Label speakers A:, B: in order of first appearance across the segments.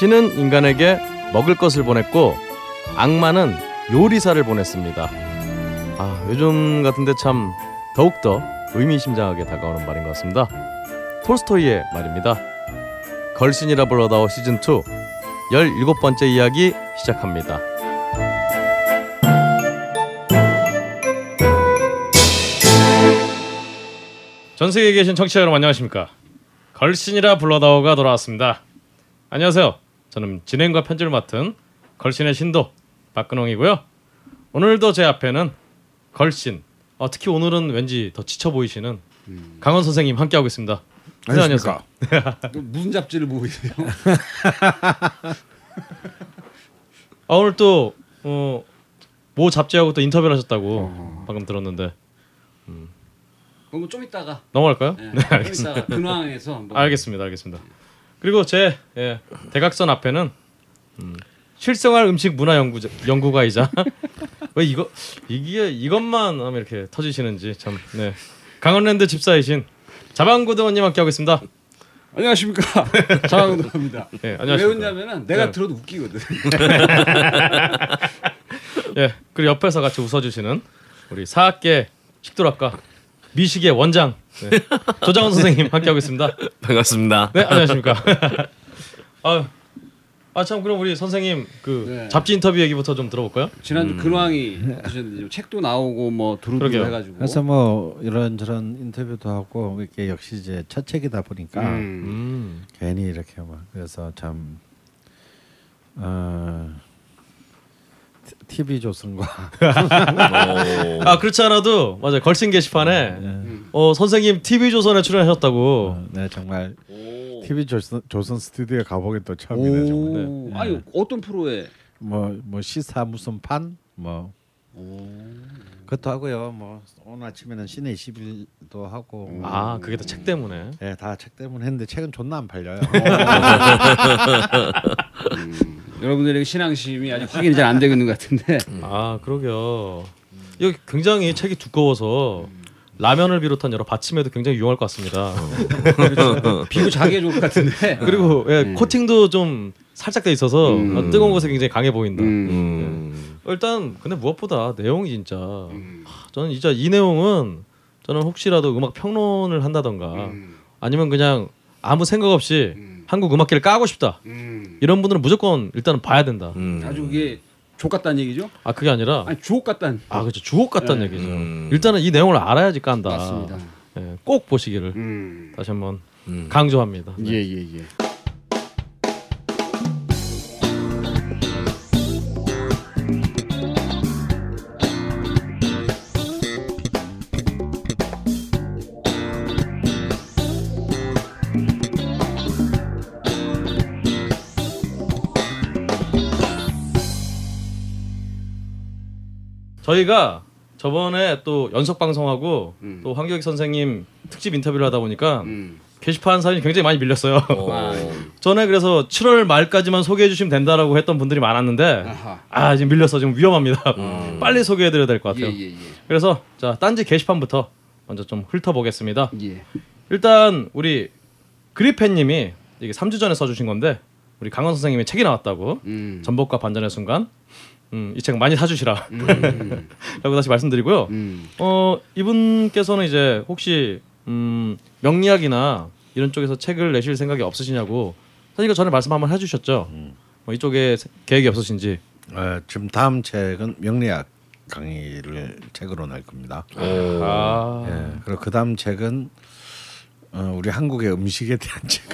A: 신은 인간에게 먹을 것을 보냈고 악마는 요리사를 보냈습니다. 아, 요즘 같은데 참 더욱더 의미심장하게 다가오는 말인 것 같습니다. 톨스토이의 말입니다. 걸신이라 불러다오 시즌 2 17번째 이야기 시작합니다. 전 세계에 계신 청취자 여러분 안녕하십니까? 걸신이라 불러다오가 돌아왔습니다. 안녕하세요. 저는 진행과 편집을 맡은 걸신의 신도 박근홍이고요. 오늘도 제 앞에는 걸신, 어, 특히 오늘은 왠지 더 지쳐 보이시는 강원 선생님 함께 하고 있습니다. 선생님 안녕하세요.
B: 무슨 잡지를 보고 있어요?
A: 아, 오늘 또 어, 모 잡지하고 또 인터뷰를 하셨다고 방금 들었는데
B: 그럼 좀 이따가
A: 넘어갈까요?
B: 네,
A: 네,
B: 좀
A: 알겠습니다.
B: 근황에서 한번
A: 알겠습니다, 알겠습니다. 그리고 제 예, 대각선 앞에는 음, 실생활 음식 문화 연구 연구가이자 왜 이거 이게 이것만 하면 이렇게 터지시는지 참 네. 강원랜드 집사이신 자방고등원님 함께 하고 있습니다.
B: 안녕하십니까 장항도입니다.
A: 예,
B: 왜. 웃냐면은 내가
A: 네.
B: 들어도 웃기거든.
A: 예, 그리고 옆에서 같이 웃어주시는 우리 사학계 식도락과 미식의 원장 네. 조장원 선생님 함께 하고 있습니다.
C: 반갑습니다.
A: 네, 안녕하십니까. 아, 아참 그럼 우리 선생님 그
B: 네.
A: 잡지 인터뷰 얘기부터 좀 들어볼까요?
B: 지난주 근황이 되셨는데 책도 나오고 뭐 두루두루
A: 그러게요.
B: 해가지고.
D: 그래서 뭐 이런 저런 인터뷰도 하고 이렇게 역시 이제 첫 책이다 보니까
B: 음.
A: 음.
D: 괜히 이렇게 막 그래서 참 어, TV 조선과
C: 오.
A: 아 그렇지 않아도 맞아 요 걸신 게시판에
D: 네,
A: 어 선생님 TV 조선에 출연하셨다고.
D: 어, 네 정말
C: 오.
D: TV 조선, 조선 스튜디오에 가보긴 또 처음이네 정말
B: 오. 아니 어떤 프로에?
D: 뭐 뭐 시사 무슨 판뭐 그것도 하고요 뭐 오늘 아침에는 시내 21도 하고
A: 아 그게 다 책 때문에.
D: 네, 다 책 때문에 했는데 책은 존나 안 팔려요.
B: 여러분들에게 신앙심이 아직 확인이 잘 안 되고 있는 것 같은데.
A: 아 그러게요. 이거 굉장히 책이 두꺼워서 라면을 비롯한 여러 받침에도 굉장히 유용할 것 같습니다.
B: 비고 자기에 좋을 것 같은데.
A: 그리고 예, 코팅도 좀 살짝 돼 있어서
B: 음.
A: 어, 뜨거운 것에 굉장히 강해 보인다.
B: 음.
C: 음.
A: 일단 근데 무엇보다 내용이 진짜 하, 저는 진짜 이 내용은 저는 혹시라도 음악 평론을 한다던가
B: 음.
A: 아니면 그냥 아무 생각 없이 한국 음악계를 까고 싶다
B: 음.
A: 이런 분들은 무조건 일단은 봐야 된다.
C: 음.
B: 아주 그게 족 같다는 얘기죠?
A: 아 그게 아니라
B: 아니 주옥 같다는.
A: 아 그렇죠 주옥 같다는
B: 네.
A: 얘기죠.
C: 음.
A: 일단은 이 내용을 알아야지 깐다.
B: 맞습니다.
A: 예, 꼭 보시기를
B: 음.
A: 다시 한번
C: 음.
A: 강조합니다. 네.
B: 예예 예.
A: 저희가 저번에 또 연속 방송하고
B: 음.
A: 또 황교익 선생님 특집 인터뷰를 하다 보니까
B: 음.
A: 게시판 사연이 굉장히 많이 밀렸어요.
C: 오.
A: 전에 그래서 7월 말까지만 소개해 주시면 된다라고 했던 분들이 많았는데
B: 아하.
A: 아 지금 밀려서 지금 위험합니다. 빨리 소개해 드려야 될 것 같아요.
B: 예 예 예.
A: 그래서 자 딴지 게시판부터 먼저 좀 훑어보겠습니다.
B: 예.
A: 일단 우리 그리펜님이 이게 3주 전에 써주신 건데 우리 강원 선생님의 책이 나왔다고
B: 음.
A: 전복과 반전의 순간 음, 이 책 많이 사주시라
B: 음.
A: 라고 다시 말씀드리고요.
B: 음.
A: 어 이분께서는 이제 혹시 음, 명리학이나 이런 쪽에서 책을 내실 생각이 없으시냐고 사실 전에 말씀 한번 해주셨죠. 뭐 이쪽에 세- 계획이 없으신지.
D: 어, 지금 다음 책은 명리학 강의를 책으로 낼 겁니다.
A: 아,
D: 예, 그리고 그 다음 책은 어, 우리 한국의 음식에 대한 책.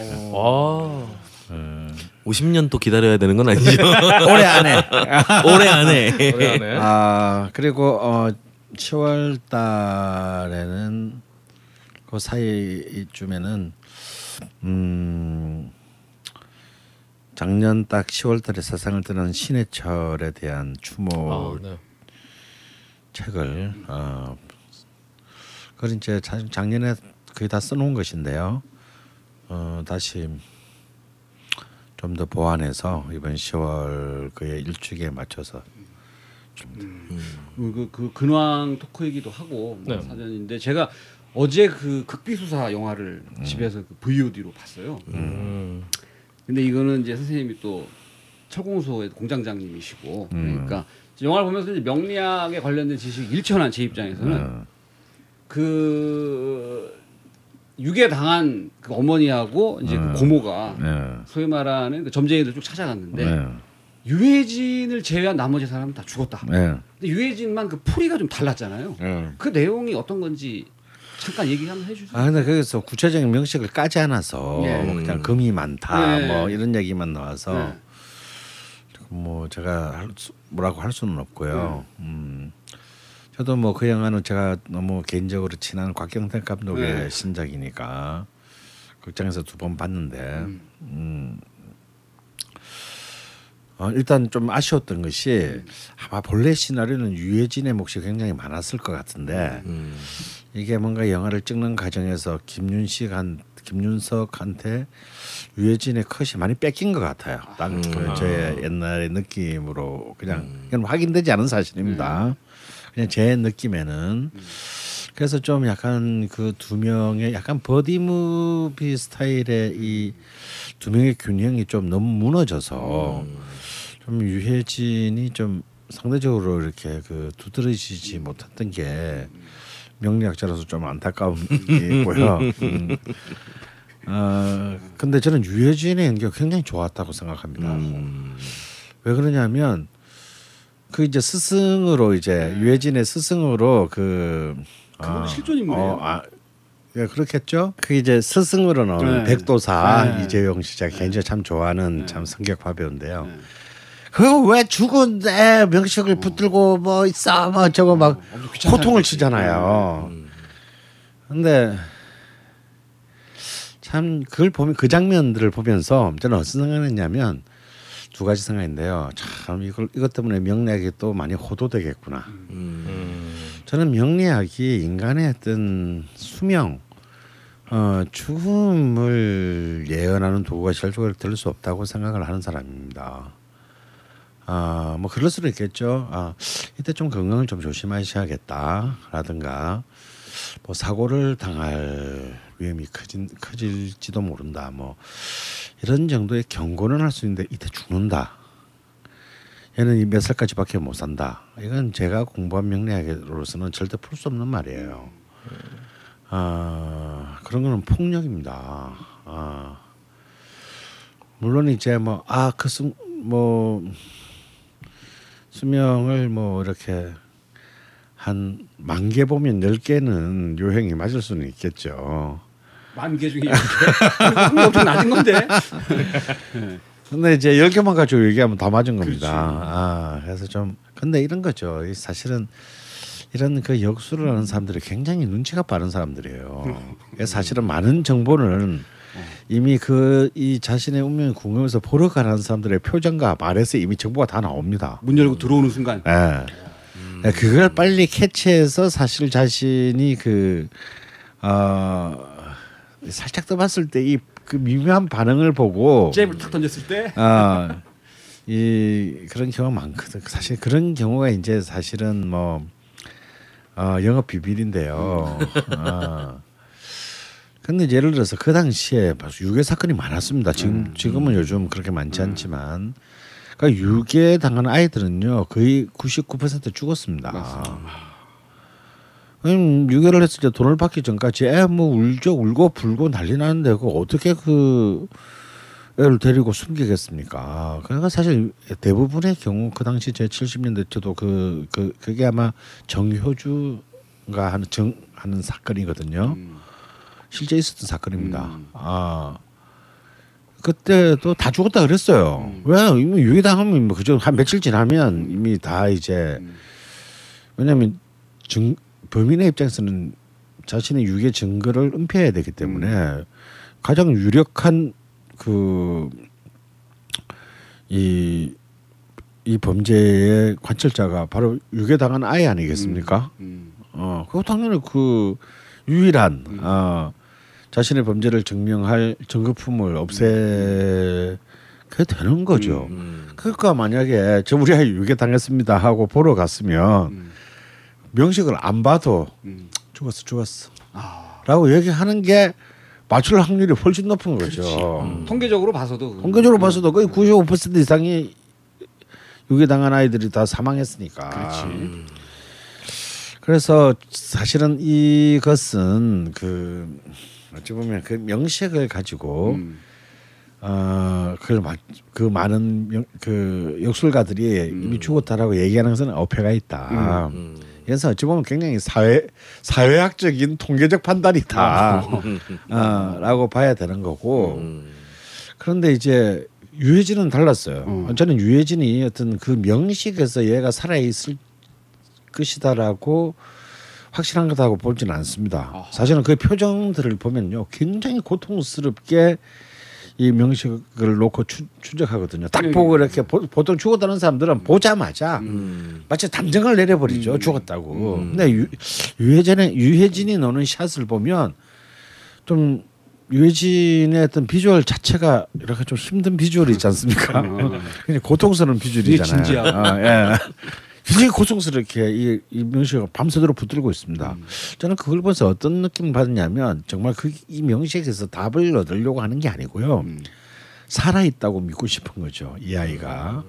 A: 아,
C: 50년 또 기다려야 되는 건 아니죠?
D: 올해 안에.
C: 올해 안에.
D: 아 그리고 어, 10월 달에는 그 사이쯤에는 음 작년 딱 10월 달에 세상을 떠난 신해철에 대한 추모
A: 아, 네.
D: 책을 어 그걸 이제 자- 작년에 거의 다 써놓은 것인데요. 어 다시 좀 더 보완해서 이번 10월 그의 일주기에 맞춰서
B: 그, 그 근황 토크이기도 하고 뭐
A: 네.
B: 사전인데 제가 어제 그 극비수사 영화를 집에서 그 VOD로 봤어요.
A: 음.
B: 근데 이거는 이제 선생님이 또 철공소의 공장장님이시고
D: 음.
B: 그러니까 영화를 보면서 이제 명리학에 관련된 지식이 일천한 제 입장에서는
D: 어.
B: 그 유괴 당한 그 어머니하고 이제 그 고모가
D: 네.
B: 소위 말하는 그 점쟁이들 쭉 찾아갔는데
D: 네.
B: 유해진을 제외한 나머지 사람은 다 죽었다.
D: 네.
B: 근데 유해진만 그 풀이가 좀 달랐잖아요.
D: 네.
B: 그 내용이 어떤 건지 잠깐 얘기 한번 해주세요.
D: 아 근데 거기서 구체적인 명식을 까지 않아서
B: 예.
D: 뭐 그냥 금이 많다
B: 네.
D: 뭐 이런 얘기만 나와서
B: 네.
D: 뭐 제가 할 수, 뭐라고 할 수는 없고요.
B: 네.
D: 음. 저도 뭐 그 영화는 제가 너무 개인적으로 친한 곽경택 감독의
B: 네.
D: 신작이니까 극장에서 두 번 봤는데 음. 어, 일단 좀 아쉬웠던 것이 아마 본래 시나리오는 유해진의 몫이 굉장히 많았을 것 같은데
C: 음.
D: 이게 뭔가 영화를 찍는 과정에서 김윤식한 김윤석한테 유해진의 컷이 많이 뺏긴 것 같아요. 딱
C: 음.
D: 그 저의 옛날의 느낌으로 그냥 이건 확인되지 않은 사실입니다. 그냥 제 느낌에는 그래서 좀 약간 그 두 명의 약간 버디 무비 스타일의 이 두 명의 균형이 좀 너무 무너져서 좀 유해진이 좀 상대적으로 이렇게 그 두드러지지 못했던 게 명리학자로서 좀 안타까움이고요. 음. 어, 근데 저는 유해진의 연기가 굉장히 좋았다고 생각합니다.
C: 음.
D: 왜 그러냐면 그 이제 스승으로 이제 유해진의 스승으로 그
B: 그거는 실존 인물이에요.
D: 어, 아, 예, 그렇겠죠. 그 이제 스승으로 나오는
B: 네.
D: 백도사
B: 네.
D: 이재용 씨 제가 개인적으로 참 좋아하는 참 성격파 배우인데요.
B: 네.
D: 그왜 죽은데 명식을 붙들고 뭐 있어 뭐 저거 막
B: 귀찮다는
D: 호통을. 치잖아요. 근데 참 그걸 보면 그 장면들을 보면서 저는 어떤 생각했냐면 두 가지 생각인데요. 참 이걸 이것 때문에 명리학이 또 많이 호도되겠구나. 저는 명리학이 인간의 어떤 수명, 어, 죽음을 예언하는 도구가 절대로 될 수 없다고 생각을 하는 사람입니다. 아, 뭐 그럴 수도 있겠죠. 아, 이때 좀 건강을 좀 조심하셔야겠다라든가 뭐 사고를 당할 위험이 커진 커질지도 모른다. 뭐 이런 정도의 경고는 할 수 있는데 이때 죽는다. 얘는 몇 살까지밖에 못 산다. 이건 제가 공부한 명리학으로서는 절대 풀 수 없는 말이에요. 아 그런 거는 폭력입니다. 아 물론 이제 뭐아그뭐 수명을 뭐 이렇게 한 만 개 보면 열 개는 요행이 맞을 수는 있겠죠.
B: 만 개 중에 이렇게 엄청 낮은 건데.
D: 근데 이제 열 개만 가지고 얘기하면 다 맞은 겁니다. 아 그래서 좀 근데 이런 거죠. 이 사실은 이런 그 역수를 하는 사람들이 굉장히 눈치가 빠른 사람들이에요. 그래서 사실은 많은 정보는 이미 그 이 자신의 운명을 궁금해서 보러 가는 사람들의 표정과 말에서 이미 정보가 다 나옵니다.
B: 문 열고 들어오는 순간
D: 예. 예, 그걸 빨리 캐치해서 사실 자신이 그 어, 살짝 떠봤을 때 이 그 미묘한 반응을 보고
B: 잽을 탁 던졌을 때
D: 아, 이 그런 경우가 많거든. 사실 그런 경우가 이제 사실은 뭐 어, 영업 비밀인데요. 아. 근데 예를 들어서 그 당시에 유괴 사건이 많았습니다. 지금 지금은 요즘 그렇게 많지 않지만 그러니까 유괴 당한 아이들은요 거의 99% 죽었습니다. 음, 유괴를 했을 때 돈을 받기 전까지 애 뭐 울죠 울고 불고 난리 나는데 그 어떻게 그 애를 데리고 숨기겠습니까? 그러니까 사실 대부분의 경우 그 당시 제 70년대 저도 그, 그 그게 아마 정효주가 하는 정 하는 사건이거든요. 실제 있었던 사건입니다. 아 그때도 다 죽었다 그랬어요. 왜 이미 유괴당하면 뭐 그저 한 며칠 지나면 이미 다 이제 왜냐하면 증 범인의 입장에서는 자신의 유괴 증거를 은폐해야 되기 때문에 가장 유력한 그 이 이 범죄의 관철자가 바로 유괴당한 아이 아니겠습니까?
B: 음.
D: 어, 그거 당연히 그 유일한 어, 자신의 범죄를 증명할 증거품을 없애게 되는 거죠.
C: 음.
D: 그러니까 만약에 저 우리 아이 유괴 당했습니다 하고 보러 갔으면 명식을 안 봐도
B: 음.
D: 죽었어 죽었어
B: 아.
D: 라고 얘기하는 게 맞출 확률이 훨씬 높은 거죠.
B: 통계적으로 봐서도
D: 통계적으로 봐서도 거의 95% 이상이 유괴 당한 아이들이 다 사망했으니까.
B: 그렇지.
D: 그래서 사실은 이것은 그 어찌 보면 그 명식을 가지고
B: 음.
D: 어 그걸 막, 그 많은 명, 그 역술가들이 이미 죽었다라고 얘기하는 것은 어폐가 있다.
C: 음.
D: 그래서 어찌 보면 굉장히 사회 사회학적인 통계적 판단이다. 어, 라고 봐야 되는 거고.
C: 음.
D: 그런데 이제 유해진은 달랐어요.
B: 어.
D: 저는 유해진이 어떤 그 명식에서 얘가 살아 있을 것이다라고 확실한 거다고 보지는 않습니다. 사실은 그 표정들을 보면요, 굉장히 고통스럽게 이 명식을 놓고 추, 추적하거든요. 딱
B: 네.
D: 보고 이렇게 보, 보통 죽었다는 사람들은 보자마자
C: 음.
D: 마치 단정을 내려버리죠.
B: 음.
D: 죽었다고.
C: 음.
D: 근데 유, 유해진의 유해진이 노는 샷을 보면 좀 유해진의 어떤 비주얼 자체가 이렇게 좀 힘든 비주얼이 있지 않습니까? 그냥 고통스러운 비주얼이잖아요. 아, 예. 굉장히 고통스럽게 이, 이 명식을 밤새도록 붙들고 있습니다.
B: 음.
D: 저는 그걸 보면서 어떤 느낌을 받느냐면 정말 그 이 명식에서 답을 얻으려고 하는 게 아니고요.
B: 음.
D: 살아 있다고 믿고 싶은 거죠. 이 아이가.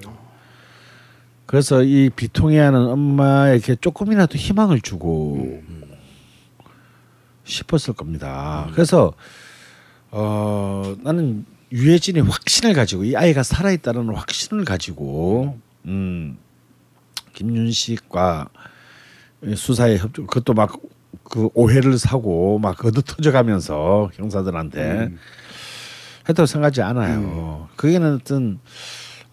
D: 그래서 이 비통해하는 엄마에게 조금이라도 희망을 주고 싶었을 겁니다. 그래서 어 나는 유해진이 확신을 가지고 이 아이가 살아 있다는 확신을 가지고 음 김윤식과 수사에 협조 그것도 막 그 오해를 사고 막 거두 터져가면서 형사들한테 했다고 생각하지 않아요. 그게는 어떤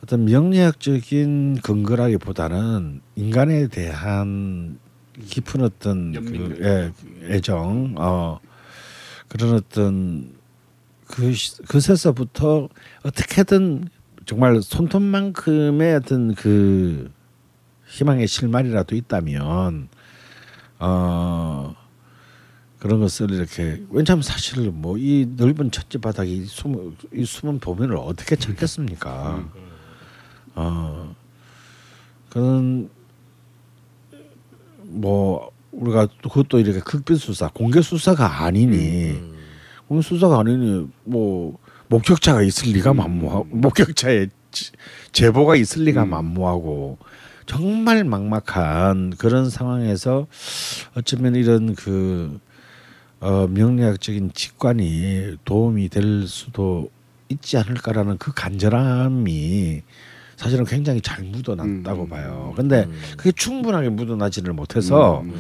D: 어떤 명리학적인 근거라기보다는 인간에 대한 깊은 어떤 그, 예, 애정, 어 그런 어떤 그 시- 그새서부터 어떻게든 정말 손톱만큼의 어떤 그 희망의 실마리라도 있다면 어 그런 것을 이렇게 왜냐하면 사실 뭐 이 넓은 첫째 바닥에 이 숨은 이 숨은 도면을 어떻게 찾겠습니까? 어 그런 뭐 우리가 또 그것도 이렇게 극빈 수사 공개 수사가 아니니 공개 수사가 아니니 뭐 목격자가 있을 리가 만무하고 목격자의 지- 제보가 있을 리가 만무하고 정말 막막한 그런 상황에서 어쩌면 이런 그 어, 명리학적인 직관이 도움이 될 수도 있지 않을까라는 그 간절함이 사실은 굉장히 잘 묻어났다고
B: 음.
D: 봐요. 근데 그게 충분하게 묻어나지를 못해서
B: 음.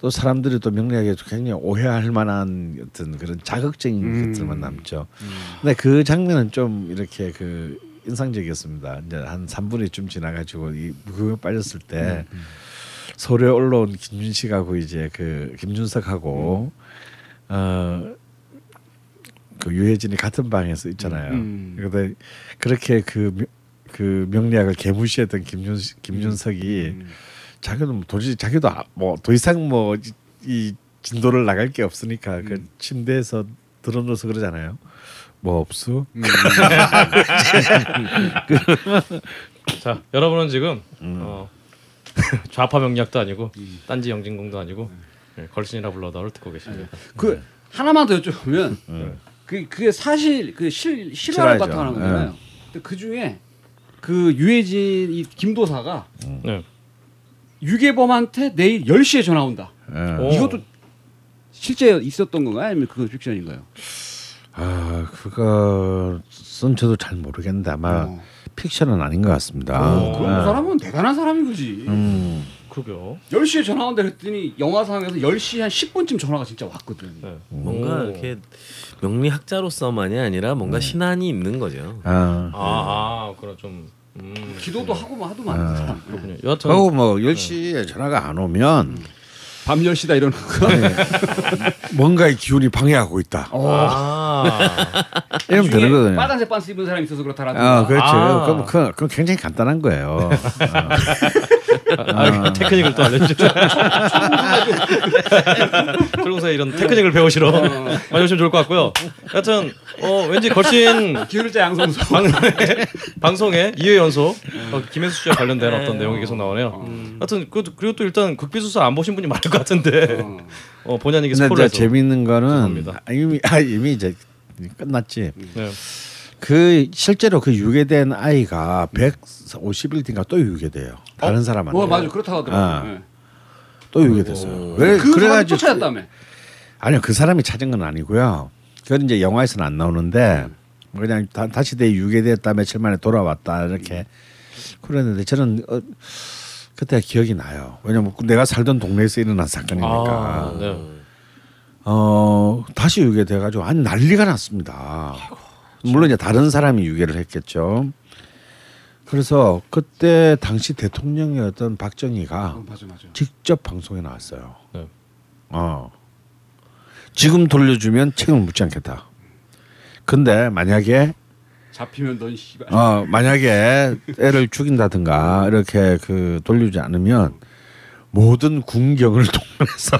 D: 또 사람들이 또 명리학에 굉장히 오해할 만한 어떤 그런 자극적인
B: 음.
D: 것들만 남죠. 근데 그 장면은 좀 이렇게 그 인상적이었습니다. 이제 한 3분이 좀 지나가지고 이 그거 빠졌을 때
B: 음,
D: 서울에 올라온 김준식하고 이제 그 김준석하고 어. 그 유해진이 같은 방에서 있잖아요.
B: 음.
D: 근데 그렇게 그, 명- 그 명리학을 개무시했던 김준 김준석이
B: 음.
D: 자기는 뭐 도저히 자기도 뭐 더 이상 뭐 이 진도를 나갈 게 없으니까 그
B: 음.
D: 침대에서 드러누워서 그러잖아요. 뭐 없어?
B: 음.
A: 자, 여러분은 지금
D: 음.
A: 어, 좌파 명략도 아니고 딴지 영진공도 아니고 네, 걸신이라 불러다를 듣고 계십니다.
B: 그 하나만 더 여쭤보면 그 그게 사실 그실 실화를
D: 실화죠.
B: 바탕하는 거잖아요. 근데 그 중에 그 유해진 이 김도사가
A: 네.
B: 유괴범한테 내일 10시에 전화 온다.
D: 예.
A: 오.
B: 이것도 실제 있었던 건가요? 아니면 그건 픽션인가요?
D: 아 그것은 저도 잘 모르겠는데 아마
B: 어.
D: 픽션은 아닌 것 같습니다.
A: 오,
B: 그럼 그 사람은 대단한 사람인 거지.
D: 음,
A: 그러게요.
B: 10시에 전화 온다 그랬더니 영화상에서 10시 한 10분쯤 전화가 진짜 왔거든.
A: 네.
C: 뭔가
A: 오.
C: 이렇게 명리학자로서만이 아니라 뭔가 신안이 있는 거죠.
D: 아,
A: 아, 아, 그런 좀 음,
B: 기도도 하고 뭐 하도 많은 사람.
A: 그렇군요. 여하튼
D: 그리고 뭐 10시에 전화가 안 오면
B: 밤 10시다 이러는 거.
D: 뭔가의 기운이 방해하고 있다.
A: 아,
D: 이러면 되는 거거든요.
B: 빨간색 반스 입은 사람이 있어서 그렇다라든가.
D: 아, 그렇죠.
A: 아.
D: 그럼 그, 그건 굉장히 간단한 거예요. 어.
A: 아, 아, 테크닉을 또 알려주죠. 철공사에 이런 테크닉을 배우시러 많이 오시면 좋을 것 같고요. 하여튼 어, 왠지 걸신
B: 기울자 양성소.
A: 방송에, 방송에 2회 연속 어, 김혜수 씨와 관련된 어떤 내용이 계속 나오네요. 하여튼 그, 그리고 또 일단 극비수사 안 보신 분이 많을 것 같은데 어, 본의 아니게 스포를 해서
D: 재밌는 거는. 아, 이미 아, 이미 이제 끝났지.
A: 네.
D: 그 실제로 그 유괴된 아이가 150일인가 또 유괴돼요. 다른 사람한테.
B: 어 맞아 그렇다고 하더라고.
D: 아. 요또 유괴됐어요.
B: 왜그 사람 또
D: 그래가지고
B: 찾았다며.
D: 아니요 그 사람이 찾은 건 아니고요. 그건 이제 영화에서는 안 나오는데 그냥 다, 다시 내 유괴됐다 며칠 만에 돌아왔다 이렇게 그랬는데 저는 어, 그때 기억이 나요. 왜냐면 내가 살던 동네에서 일어난 사건이니까.
A: 아, 네.
D: 어 다시 유괴돼가지고 아니 난리가 났습니다. 물론 이제 다른 사람이 유괴를 했겠죠. 그래서 그때 당시 대통령이었던 박정희가
B: 어, 맞아 맞아.
D: 직접 방송에 나왔어요.
A: 네.
D: 어 지금 돌려주면 책임을 묻지 않겠다. 근데 만약에
B: 잡히면 넌 씨발.
D: 어 만약에 애를 죽인다든가 이렇게 그 돌리지 않으면 모든 군경을 동원해서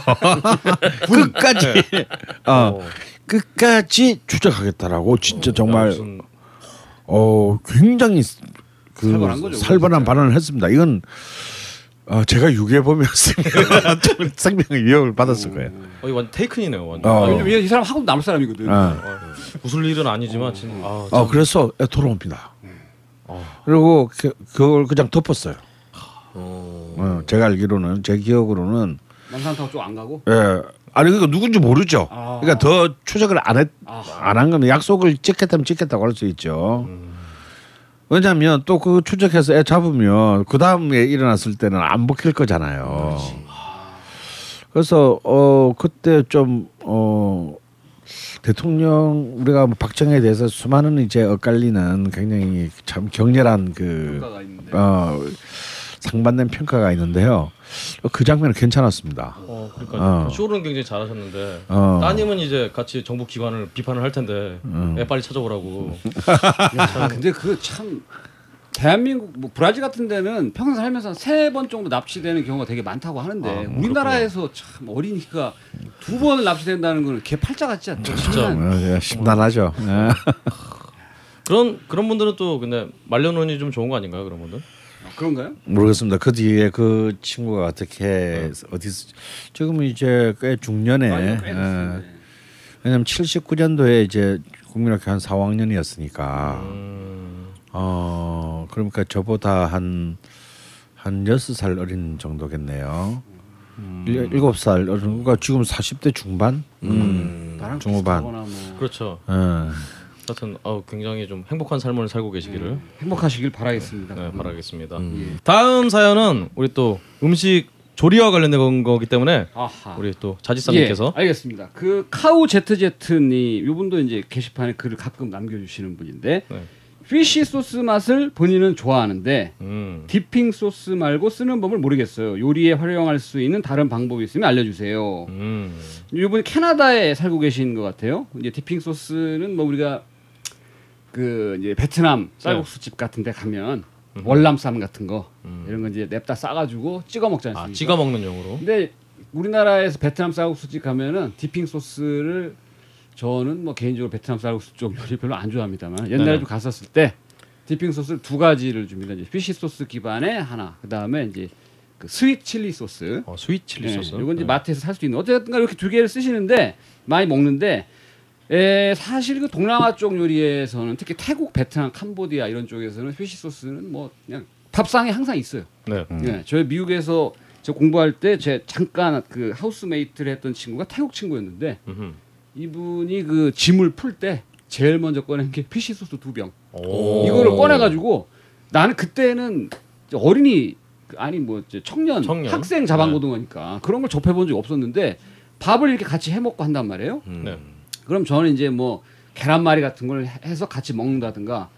D: 끝까지 어 끝까지 추적하겠다라고 진짜 정말
A: 무슨
D: 어 굉장히 그
B: 살벌한 거죠,
D: 살벌한. 발언을 했습니다. 이건 어, 제가 유괴범이었으면 좀 생명의 위협을 받았을 거예요.
A: 어, 이거 완전 테이큰이네요. 완전.
D: 어.
A: 아,
B: 이 사람 하고 남을 사람이거든.
D: 어.
A: 어, 웃을 일은 아니지만 진짜 아,
D: 어 그래서 애 돌아옵니다. 그리고 그, 그걸 그냥 덮었어요. 어, 제가 알기로는 제 기억으로는
B: 남산 타고 쪽안 가고.
D: 예 아니 그러니까 누군지 모르죠.
B: 아.
D: 그러니까 더 추적을 안했
B: 아.
D: 안한 거면 약속을 찍겠다면 찍겠다고 할 수 있죠. 왜냐하면 또 그 추적해서 애 잡으면 그 다음에 일어났을 때는 안 먹힐 거잖아요. 그래서 어 그때 좀어 대통령 우리가 뭐 박정희에 대해서 수많은 이제 엇갈리는 굉장히 참 격렬한 그. 어, 상반된 평가가 있는데요. 그 장면은 괜찮았습니다.
A: 어, 그러니까
D: 어.
A: 쇼는 굉장히 잘하셨는데
D: 어.
A: 따님은 이제 같이 정부 기관을 비판을 할 텐데 애 빨리 찾아오라고.
B: 야, 근데 그 참 대한민국 뭐 브라질 같은 데는 평생 살면서 세 번 정도 납치되는 경우가 되게 많다고 하는데
A: 아,
B: 우리나라에서 참 어린이가 두 번을 납치된다는 거는 개 팔자 같지 않죠?
A: 진짜.
D: 어, 예, 심란하죠. 예.
A: 그런 그런 분들은 또 근데 말려놓으니 좀 좋은 거 아닌가요? 그런 분들?
B: 아, 그런가요?
D: 모르겠습니다. 그 뒤에 그 친구가 어떻게 어디서 지금 이제 꽤 중년에
B: 꽤. 네.
D: 왜냐면 79년도에 이제 국민학교 한 4, 5학년이었으니까
A: 음,
D: 어 그러니까 저보다 한한 여섯 살 어린 정도겠네요. 일- 일곱 살 어린 그러니까 지금 40대 중반. 음.
B: 나랑
D: 중후반.
B: 뭐
A: 그렇죠.
D: 예.
A: 하여튼 어, 굉장히 좀 행복한 삶을 살고 계시기를
B: 행복하시길 바라겠습니다.
A: 네, 바라겠습니다.
B: 예.
A: 다음 사연은 우리 또 음식 조리와 관련된 거기 때문에
B: 아하.
A: 우리 또 자지사님께서
B: 예, 알겠습니다. 그 카우 제트제트님 이분도 이제 게시판에 글을 가끔 남겨주시는 분인데
A: 네.
B: fish 소스 맛을 본인은 좋아하는데
A: 음,
B: dipping 소스 말고 쓰는 법을 모르겠어요. 요리에 활용할 수 있는 다른 방법이 있으면 알려주세요.
A: 음,
B: 이분이 캐나다에 살고 계신 것 같아요. 이제 dipping 소스는 뭐 우리가 그 이제 베트남 쌀국수 집 같은데 가면 월남쌈 같은 거 이런 거 이제 냅다 싸가지고 찍어 먹지 않습니까?
A: 아 찍어 먹는 용으로.
B: 근데 우리나라에서 베트남 쌀국수집 가면은 dipping 소스를 저는 뭐 개인적으로 베트남 쌀국수 쪽 요리 별로 안 좋아합니다만 옛날에. 좀 갔었을 때 dipping 소스를 두 가지를 줍니다. 이제 fish 소스 기반의 하나, 그 다음에 이제 그 sweet chili 소스.
A: 어, sweet chili 소스.
B: 이건 이제
A: 네.
B: 마트에서 살 수 있는 어쨌든 이렇게 두 개를 쓰시는데 많이 먹는데 에, 사실 그 동남아 쪽 요리에서는 특히 태국, 베트남, 캄보디아 이런 쪽에서는 fish 소스는 뭐 그냥 밥상에 항상 있어요.
A: 네.
B: 예, 저희 미국에서 저 공부할 때 제 잠깐 그 housemate를 했던 친구가 태국 친구였는데
A: 음흠.
B: 이분이 그 짐을 풀 때 제일 먼저 꺼낸 게 fish 소스 두 병.
A: 오.
B: 이거를 꺼내가지고 나는 그때는 어린이 아니 뭐 청년,
A: 청년.
B: 학생 자반고등어니까 그런 걸 접해본 적이 없었는데 밥을 이렇게 같이 해 먹고 한단 말이에요.
A: 네.
B: 그럼 저는 이제 뭐 계란말이 같은 걸 해- 해서 같이 먹는다든가.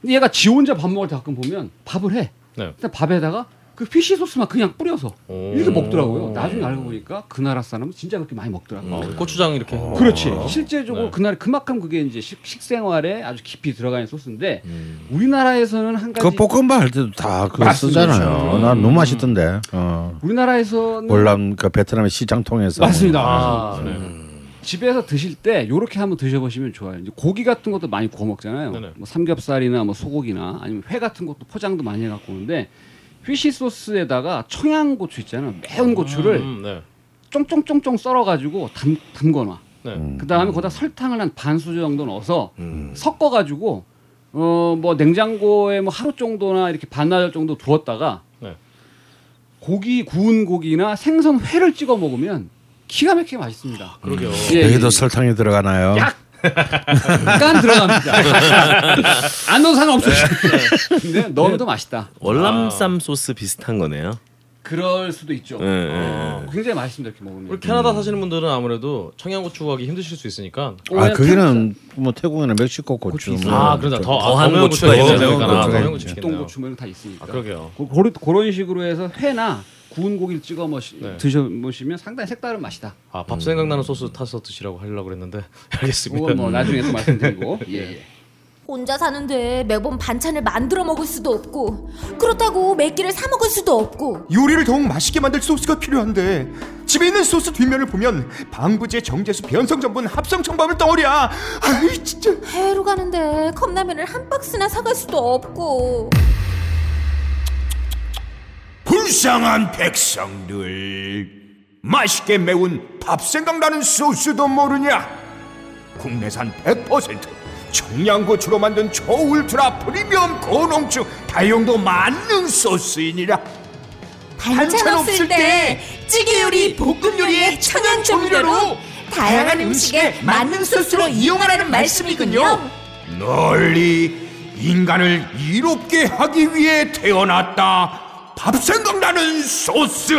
B: 근데 얘가 지 혼자 밥 먹을 때 가끔 보면 밥을 해.
A: 네.
B: 근데 밥에다가 그 피쉬 소스만 그냥 뿌려서
A: 오.
B: 이렇게 먹더라고요. 나중에 알고 보니까 그 나라 사람은 진짜 그렇게 많이 먹더라고요.
A: 어, 고추장 이렇게.
B: 그렇지.
A: 어.
B: 실제적으로
A: 네.
B: 그날 그만큼 그게 이제 식, 식생활에 아주 깊이 들어가 있는 소스인데
C: 음.
B: 우리나라에서는 한 가지
D: 그 볶음밥 할 때도 다 그거. 쓰잖아요. 난 너무 맛있던데. 어.
B: 우리나라에서는
D: 월남 그 베트남의 시장 통해서
B: 맞습니다.
A: 아,
B: 맞습니다.
A: 네.
B: 집에서 드실 때 요렇게 한번 드셔보시면 좋아요. 이제 고기 같은 것도 많이 구워 먹잖아요.
A: 네네.
B: 뭐 삼겹살이나 뭐 소고기나 아니면 회 같은 것도 포장도 많이 해갖고 오는데 피시 소스에다가 청양고추 있잖아요. 매운 고추를
A: 음, 네.
B: 쫑쫑쫑쫑 썰어가지고 담, 담궈놔.
A: 네.
D: 음.
B: 그 다음에 거기다 설탕을 한 반 수저 정도 넣어서
C: 음.
B: 섞어가지고 어 뭐 냉장고에 뭐 하루 정도나 이렇게 반나절 정도 두었다가
A: 네.
B: 고기 구운 고기나 생선 회를 찍어 먹으면 기가 막히게 맛있습니다.
A: 그러게요.
B: 예,
D: 여기도
B: 예.
D: 설탕이 들어가나요?
B: 약 약간 들어갑니다. 안 넣어도 상관없어요. 근데 넣으면 더 맛있다.
C: 월남쌈 소스 비슷한 거네요.
B: 그럴 수도 있죠.
C: 예, 예,
B: 어,
C: 예.
B: 굉장히 맛있습니다. 이렇게 먹으면.
A: 우리 캐나다 사시는 분들은 아무래도 청양고추 구하기 힘드실 수 있으니까.
D: 아 거기는 뭐 태국이나 멕시코 고추.
B: 고추
D: 뭐
A: 아, 그러다 더
C: 더한
A: 아,
C: 고추가.
A: 있으니까. 아,
D: 있네.
A: 고추.
B: 똥고추 뭐 이런 거다 있으니까.
A: 아, 그러게요.
B: 고, 고, 그런 식으로 해서 회나 구운 고기를 찍어 머시,
A: 네.
B: 드셔 보시면 상당히 색다른 맛이다.
A: 아, 밥 생각나는 소스 타서 드시라고 하려고 그랬는데 알겠습니다.
B: 그건 뭐 나중에 또 말씀드리고. 예, 예.
E: 혼자 사는데 매번 반찬을 만들어 먹을 수도 없고 그렇다고 몇 끼를 사 먹을 수도 없고
F: 요리를 더욱 맛있게 만들 소스가 필요한데 집에 있는 소스 뒷면을 보면 방부제, 정제수, 변성 전분, 합성 첨가물 덩어리야. 아이 진짜.
E: 해외로 가는데 컵라면을 한 박스나 사갈 수도 없고
F: 불쌍한 백성들. 맛있게 매운 밥 생각나는 소스도 모르냐? 국내산 100% 청양고추로 만든 초울트라 프리미엄 고농축 다용도 만능 소스이니라.
E: 반찬 없을 때 찌개 요리, 볶음 요리에 청양 조미료로 다양한 음식에 맞는 소스로 이용하라는 말씀이군요.
F: 널리 인간을 이롭게 하기 위해 태어났다. 밥 생각나는 소스.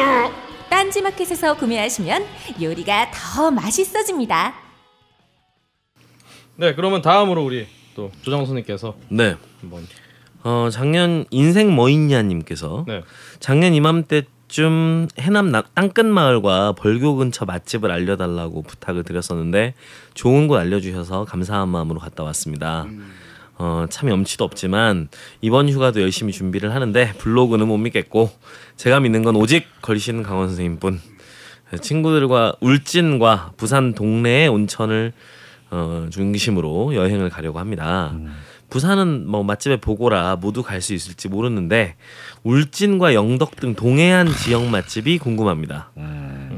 E: 딴지마켓에서 구매하시면 요리가 더 맛있어집니다.
A: 네, 그러면 다음으로 우리 또 조장 선생님께서
C: 네.
A: 한번
C: 어, 작년 인생 뭐 있냐님께서
A: 네.
C: 작년 이맘때쯤 해남 나- 땅끝 마을과 벌교 근처 맛집을 알려달라고 부탁을 드렸었는데 좋은 곳 알려주셔서 감사한 마음으로 갔다 왔습니다. 어, 참 염치도 없지만 이번 휴가도 열심히 준비를 하는데 블로그는 못 믿겠고 제가 믿는 건 오직 걸신 강원 선생님뿐. 친구들과 울진과 부산 동네의 온천을 어, 중심으로 여행을 가려고 합니다. 부산은 뭐 맛집의 보고라 모두 갈 수 있을지 모르는데 울진과 영덕 등 동해안 지역 맛집이 궁금합니다.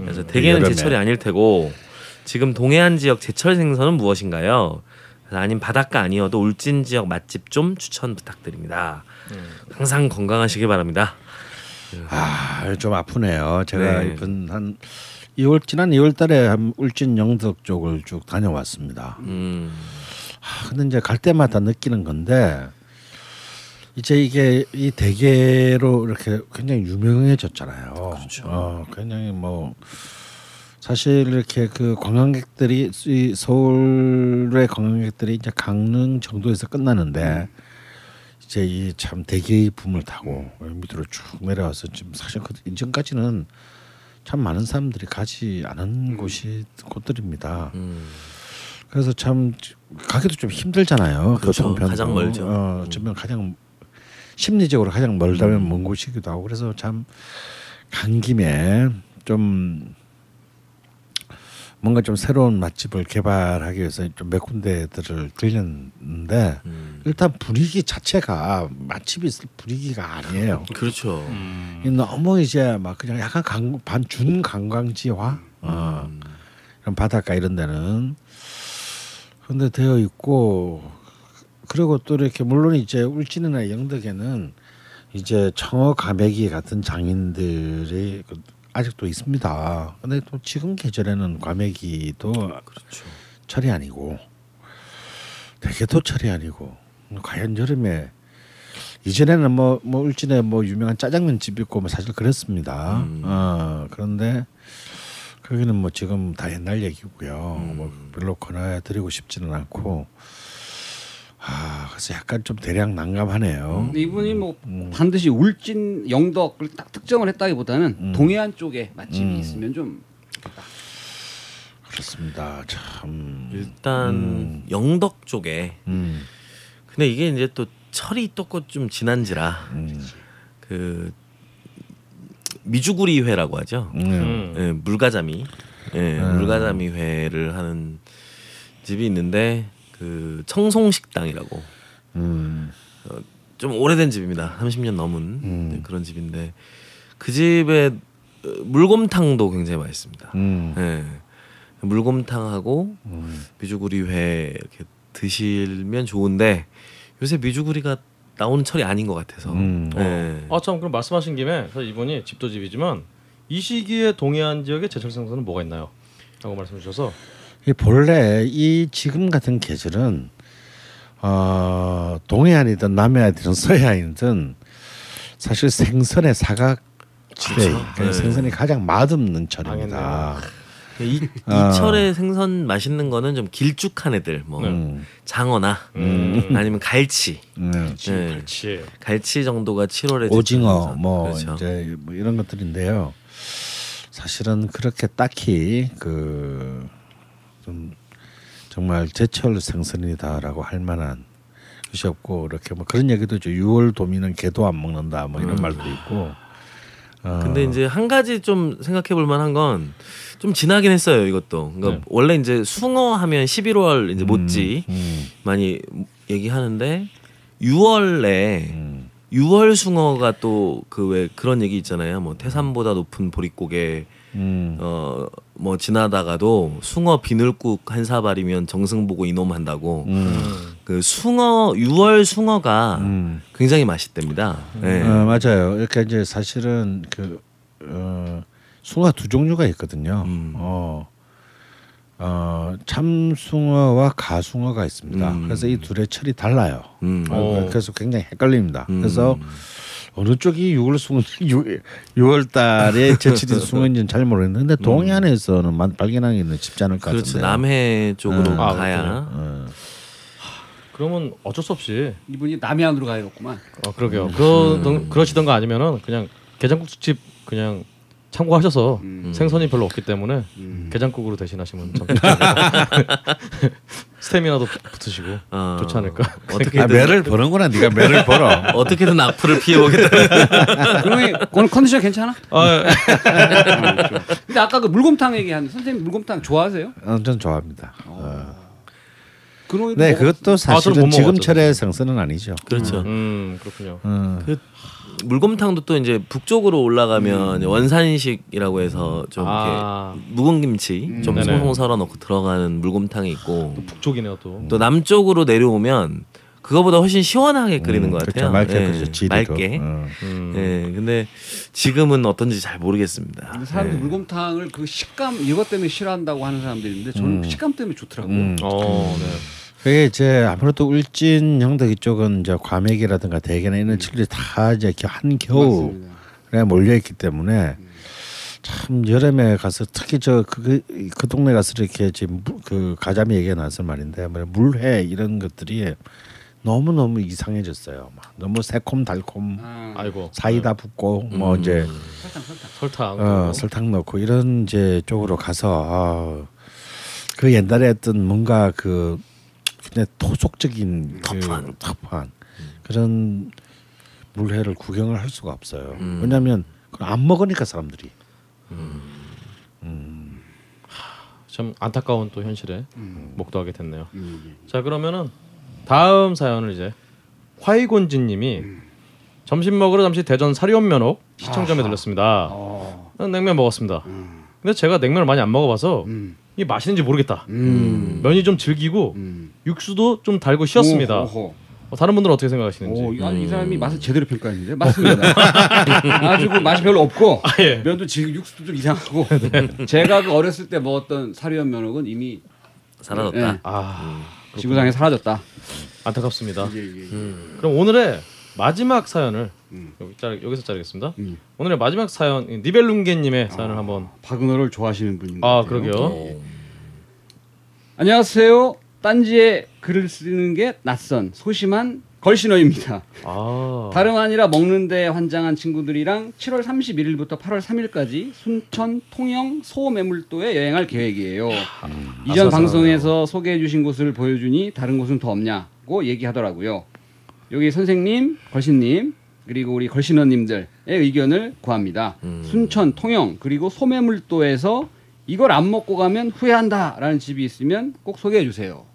C: 그래서 대개는. 제철이 아닐 테고 지금 동해안 지역 제철 생선은 무엇인가요? 아님 바닷가 아니어도 울진 지역 맛집 좀 추천 부탁드립니다. 항상 건강하시길 바랍니다.
D: 아, 좀 아프네요. 제가
C: 네.
D: 이번 한 2월 지난 2월 달에 한 울진 영덕 쪽을 쭉 다녀왔습니다.
C: 음,
D: 아, 근데 이제 갈 때마다 느끼는 건데 이제 이게 이 대게로 이렇게 굉장히 유명해졌잖아요. 그렇죠. 어, 굉장히 뭐 사실 이렇게 그 관광객들이 이 서울의 관광객들이 이제 강릉 정도에서 끝나는데 이제 이 참 대게의 붐을 타고 밑으로 쭉 내려와서 지금 사실 그 이전까지는 참 많은 사람들이 가지 않은 곳이 곳들입니다.
C: 음.
D: 그래서 참 가기도 좀 힘들잖아요.
C: 그렇죠.
D: 교통편도.
C: 가장 멀죠.
D: 어,
C: 음.
D: 어쩌면 가장 심리적으로 가장 멀다면 먼 곳이기도 하고 그래서 참 간 김에 좀 뭔가 좀 새로운 맛집을 개발하기 위해서 좀 몇 군데들을 들렸는데
C: 음.
D: 일단 분위기 자체가 맛집이 있을 분위기가 아니에요.
C: 그렇죠.
D: 이 너무 이제 막 그냥 약간 관, 반준 관광지화 어, 이런 바닷가 이런 데는 그런데 되어 있고 그리고 또 이렇게 물론 이제 울진이나 영덕에는 이제 청어 가메기 같은 장인들이 그 아직도 있습니다. 근데 또 지금 계절에는 과메기도
C: 그렇죠.
D: 철이 아니고 대게도 철이 아니고 과연 여름에 이전에는 뭐, 뭐 울진에 뭐 유명한 짜장면 집 있고 뭐 사실 그랬습니다.
C: 음.
D: 어 그런데 거기는 뭐 지금 다 옛날 얘기고요.
C: 음.
D: 뭐 별로 권해 드리고 싶지는 않고 아 그래서 약간 좀 대략 난감하네요.
B: 근데 이분이 뭐 반드시 울진 영덕을 딱 특정을 했다기보다는 동해안 쪽에 맛집이 있으면 좀
D: 그렇습니다. 참.
C: 일단 영덕 쪽에
D: 음.
C: 근데 이게 이제 또 철이 또좀 지난지라
D: 음.
C: 그 미주구리 회라고 하죠.
D: 음.
A: 음.
C: 예, 물가자미, 예, 물가자미 회를 하는 집이 있는데 그 청송식당이라고
D: 음.
C: 좀 오래된 집입니다. 30년 넘은 네, 그런 집인데 그 집에 어, 물곰탕도 굉장히 맛있습니다.
D: 음.
C: 예. 물곰탕하고 미주구리 회 이렇게 드시면 좋은데 요새 미주구리가 나오는 철이 아닌 것 같아서.
D: 음.
C: 예.
A: 아참 그럼 말씀하신 김에 사실 이분이 집도 집이지만 이 시기에 동해안 지역의 제철 생선은 뭐가 있나요? 라고 말씀 주셔서
D: 이 본래 이 지금 같은 계절은 어, 동해안이든 남해안이든 서해안이든 사실 생선의 사각 지대 그러니까
C: 네.
D: 생선이 가장 맛없는 철입니다.
C: 이, 이
D: 아.
C: 철에 생선 맛있는 거는 좀 길쭉한 애들, 뭐
D: 음.
C: 장어나 아니면 갈치,
D: 음.
C: 네.
A: 그렇지.
C: 갈치 정도가 7월에
D: 오징어 뭐
C: 그렇죠.
D: 이제 뭐 이런 것들인데요. 사실은 그렇게 딱히 그 좀 정말 제철 생선이다라고 할 만한 것이 없고 이렇게 뭐 그런 얘기도 있죠. 6월 도미는 개도 안 먹는다 뭐 이런 말도 있고. 어,
C: 근데 이제 한 가지 좀 생각해 볼 만한 건 좀 지나긴 했어요, 이것도. 그러니까
A: 네.
C: 원래 이제 숭어 하면 11월 이제 못지
D: 음,
C: 많이 얘기하는데 6월에
D: 음,
C: 6월 숭어가 또 그 왜 그런 얘기 있잖아요. 뭐 태산보다 높은 보릿고개
D: 음,
C: 어뭐 지나다가도 숭어 비늘국 한 사발이면 정승 보고 이놈 한다고.
D: 음,
C: 그 숭어 6월 숭어가
D: 음.
C: 굉장히 맛있답니다. 예.
D: 어, 맞아요. 이렇게 이제 사실은 그 어, 숭어 두 종류가 있거든요.
C: 음.
D: 어, 어, 참숭어와 가숭어가 있습니다.
C: 음.
D: 그래서 이 둘의 철이 달라요.
C: 음.
D: 어, 그래서 굉장히 헷갈립니다.
C: 음.
D: 그래서 어느 쪽이 6월 숭어 6월 달에 제철인 숭어인지는 잘 모르겠는데 동해안에서는 만 발견하기는 쉽지 않을 것
C: 그렇죠.
D: 같은데.
C: 남해 쪽으로
D: 음.
A: 아,
C: 가야
D: 어,
A: 그러면 어쩔 수 없이
B: 이분이 남해안으로 가야겠구만.
A: 어 그러게요. 그러던 그러시던가 아니면은 그냥 게장국집 그냥 참고하셔서
B: 음.
A: 생선이 별로 없기 때문에
B: 음.
A: 게장국으로 대신하시면 참 스태미나도 붙으시고
C: 어,
A: 좋지 않을까.
D: 아,
C: 어떻게든
D: 매를 보는구나. 네가 매를 벌어.
C: 어떻게든 악플을 피해 보겠다.
B: 그러면 오늘 컨디션 괜찮아?
A: 아,
B: 근데 아까 그 물곰탕 얘기한 선생님 물곰탕 좋아하세요?
D: 어, 전 좋아합니다. 어.
B: 그놈이
D: 네, 그것도
A: 못
D: 사실은 지금
A: 먹었죠.
D: 철의 생선은 아니죠.
C: 그렇죠.
A: 음 그렇군요.
D: 어.
C: 그 물곰탕도 또 이제 북쪽으로 올라가면 이제 원산식이라고 해서 좀
A: 아.
C: 이렇게 묵은 김치 좀
A: 네네.
C: 송송 썰어 넣고 들어가는 물곰탕이 있고
A: 북쪽이네요 또.
C: 또 남쪽으로 내려오면 그거보다 훨씬 시원하게 끓이는 것
D: 그렇죠.
C: 같아요.
D: 맑게
C: 예,
D: 그렇죠.
C: 맑게.
D: 어.
A: 음.
C: 예, 근데 지금은 어떤지 잘 모르겠습니다.
B: 사람들
C: 예.
B: 물곰탕을 그 식감 이것 때문에 싫어한다고 하는 사람들이 있는데 저는 식감 때문에 좋더라고요.
D: 음.
A: 어, 네.
D: 그게 이제 아무래도 울진 영덕 이쪽은 이제 과메기라든가 대게나 이런 칠들이 다 이제 이렇게 한 겨울에
B: 맞습니다.
D: 몰려 있기 때문에 참 여름에 가서 특히 저그 그 동네 가서 이렇게 지금 물- 그 가자미 얘기가 나서 말인데 뭐 물회 이런 것들이 너무 너무 이상해졌어요. 막 너무 새콤 달콤
B: 아,
A: 아이고
D: 사이다 붓고 뭐 이제
B: 설탕 설탕.
A: 설탕.
D: 어, 설탕 넣고 이런 이제 쪽으로 가서 아, 그 옛날에 했던 뭔가 그 그냥 토속적인
C: 터프한.
D: 그, 터프한 그런 물회를 구경을 할 수가 없어요.
C: 음.
D: 왜냐하면 그걸 안 먹으니까 사람들이
A: 참 안타까운 또 현실에 목도하게 됐네요.
B: 음.
A: 자 그러면은 다음 사연을 이제 화이곤지님이 점심 먹으러 잠시 대전 사리온면옥 시청점에 들렸습니다.
B: 어.
A: 냉면 먹었습니다. 근데 제가 냉면을 많이 안 먹어봐서
B: 음.
A: 이게 맛있는지 모르겠다.
B: 음.
A: 면이 좀 질기고
B: 음.
A: 육수도 좀 달고 쉬었습니다.
B: 오호.
A: 어, 다른 분들은 어떻게 생각하시는지?
B: 오, 이, 아니, 이 사람이 맛을 제대로 평가했는데 맞습니다. 아주 그 맛이 별로 없고
A: 예.
B: 면도 지금 육수도 좀 이상하고 제가 그 어렸을 때 먹었던 사리원 면옥은 이미
C: 사라졌다.
B: 예,
A: 아
B: 지구상에 사라졌다.
A: 안타깝습니다.
B: 예, 예, 예.
A: 그럼 오늘의 마지막 사연을
B: 음.
A: 여기 자, 여기서 자르겠습니다.
B: 음.
A: 오늘의 마지막 사연 니벨룽게님의 사연을 한번
B: 박은호를 좋아하시는 분인 것
A: 아. 그러게요.
B: 안녕하세요. 딴지에 글을 쓰는 게 낯선 소심한 걸신어입니다.
A: 아.
B: 다름 아니라 먹는데 환장한 친구들이랑 7월 31일부터 8월 3일까지 순천 통영 소매물도에 여행할 계획이에요. 이전
A: 아슬아슬하네요.
B: 방송에서 소개해 주신 곳을 보여주니 다른 곳은 더 없냐고 얘기하더라고요. 여기 선생님, 걸신님 그리고 우리 걸신어님들의 의견을 구합니다. 순천, 통영 그리고 소매물도에서 이걸 안 먹고 가면 후회한다라는 집이 있으면 꼭 소개해 주세요.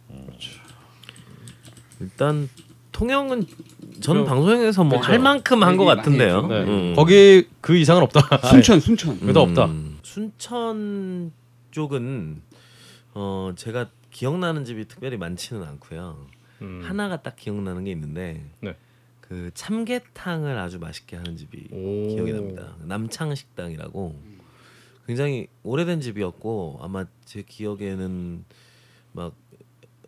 C: 일단 통영은 전 방송에서 뭐. 할 만큼 한것
B: 얘기 많이
C: 같은데요.
B: 했죠.
A: 네.
C: 음.
A: 거기 그 이상은 없다.
B: 순천, 순천.
A: 그래도 없다.
C: 음, 순천 쪽은 어 제가 기억나는 집이 특별히 많지는 않고요.
A: 음.
C: 하나가 딱 기억나는 게 있는데
A: 네.
C: 그 참게탕을 아주 맛있게 하는 집이
A: 오.
C: 기억이 납니다. 남창 식당이라고 굉장히 오래된 집이었고 아마 제 기억에는 막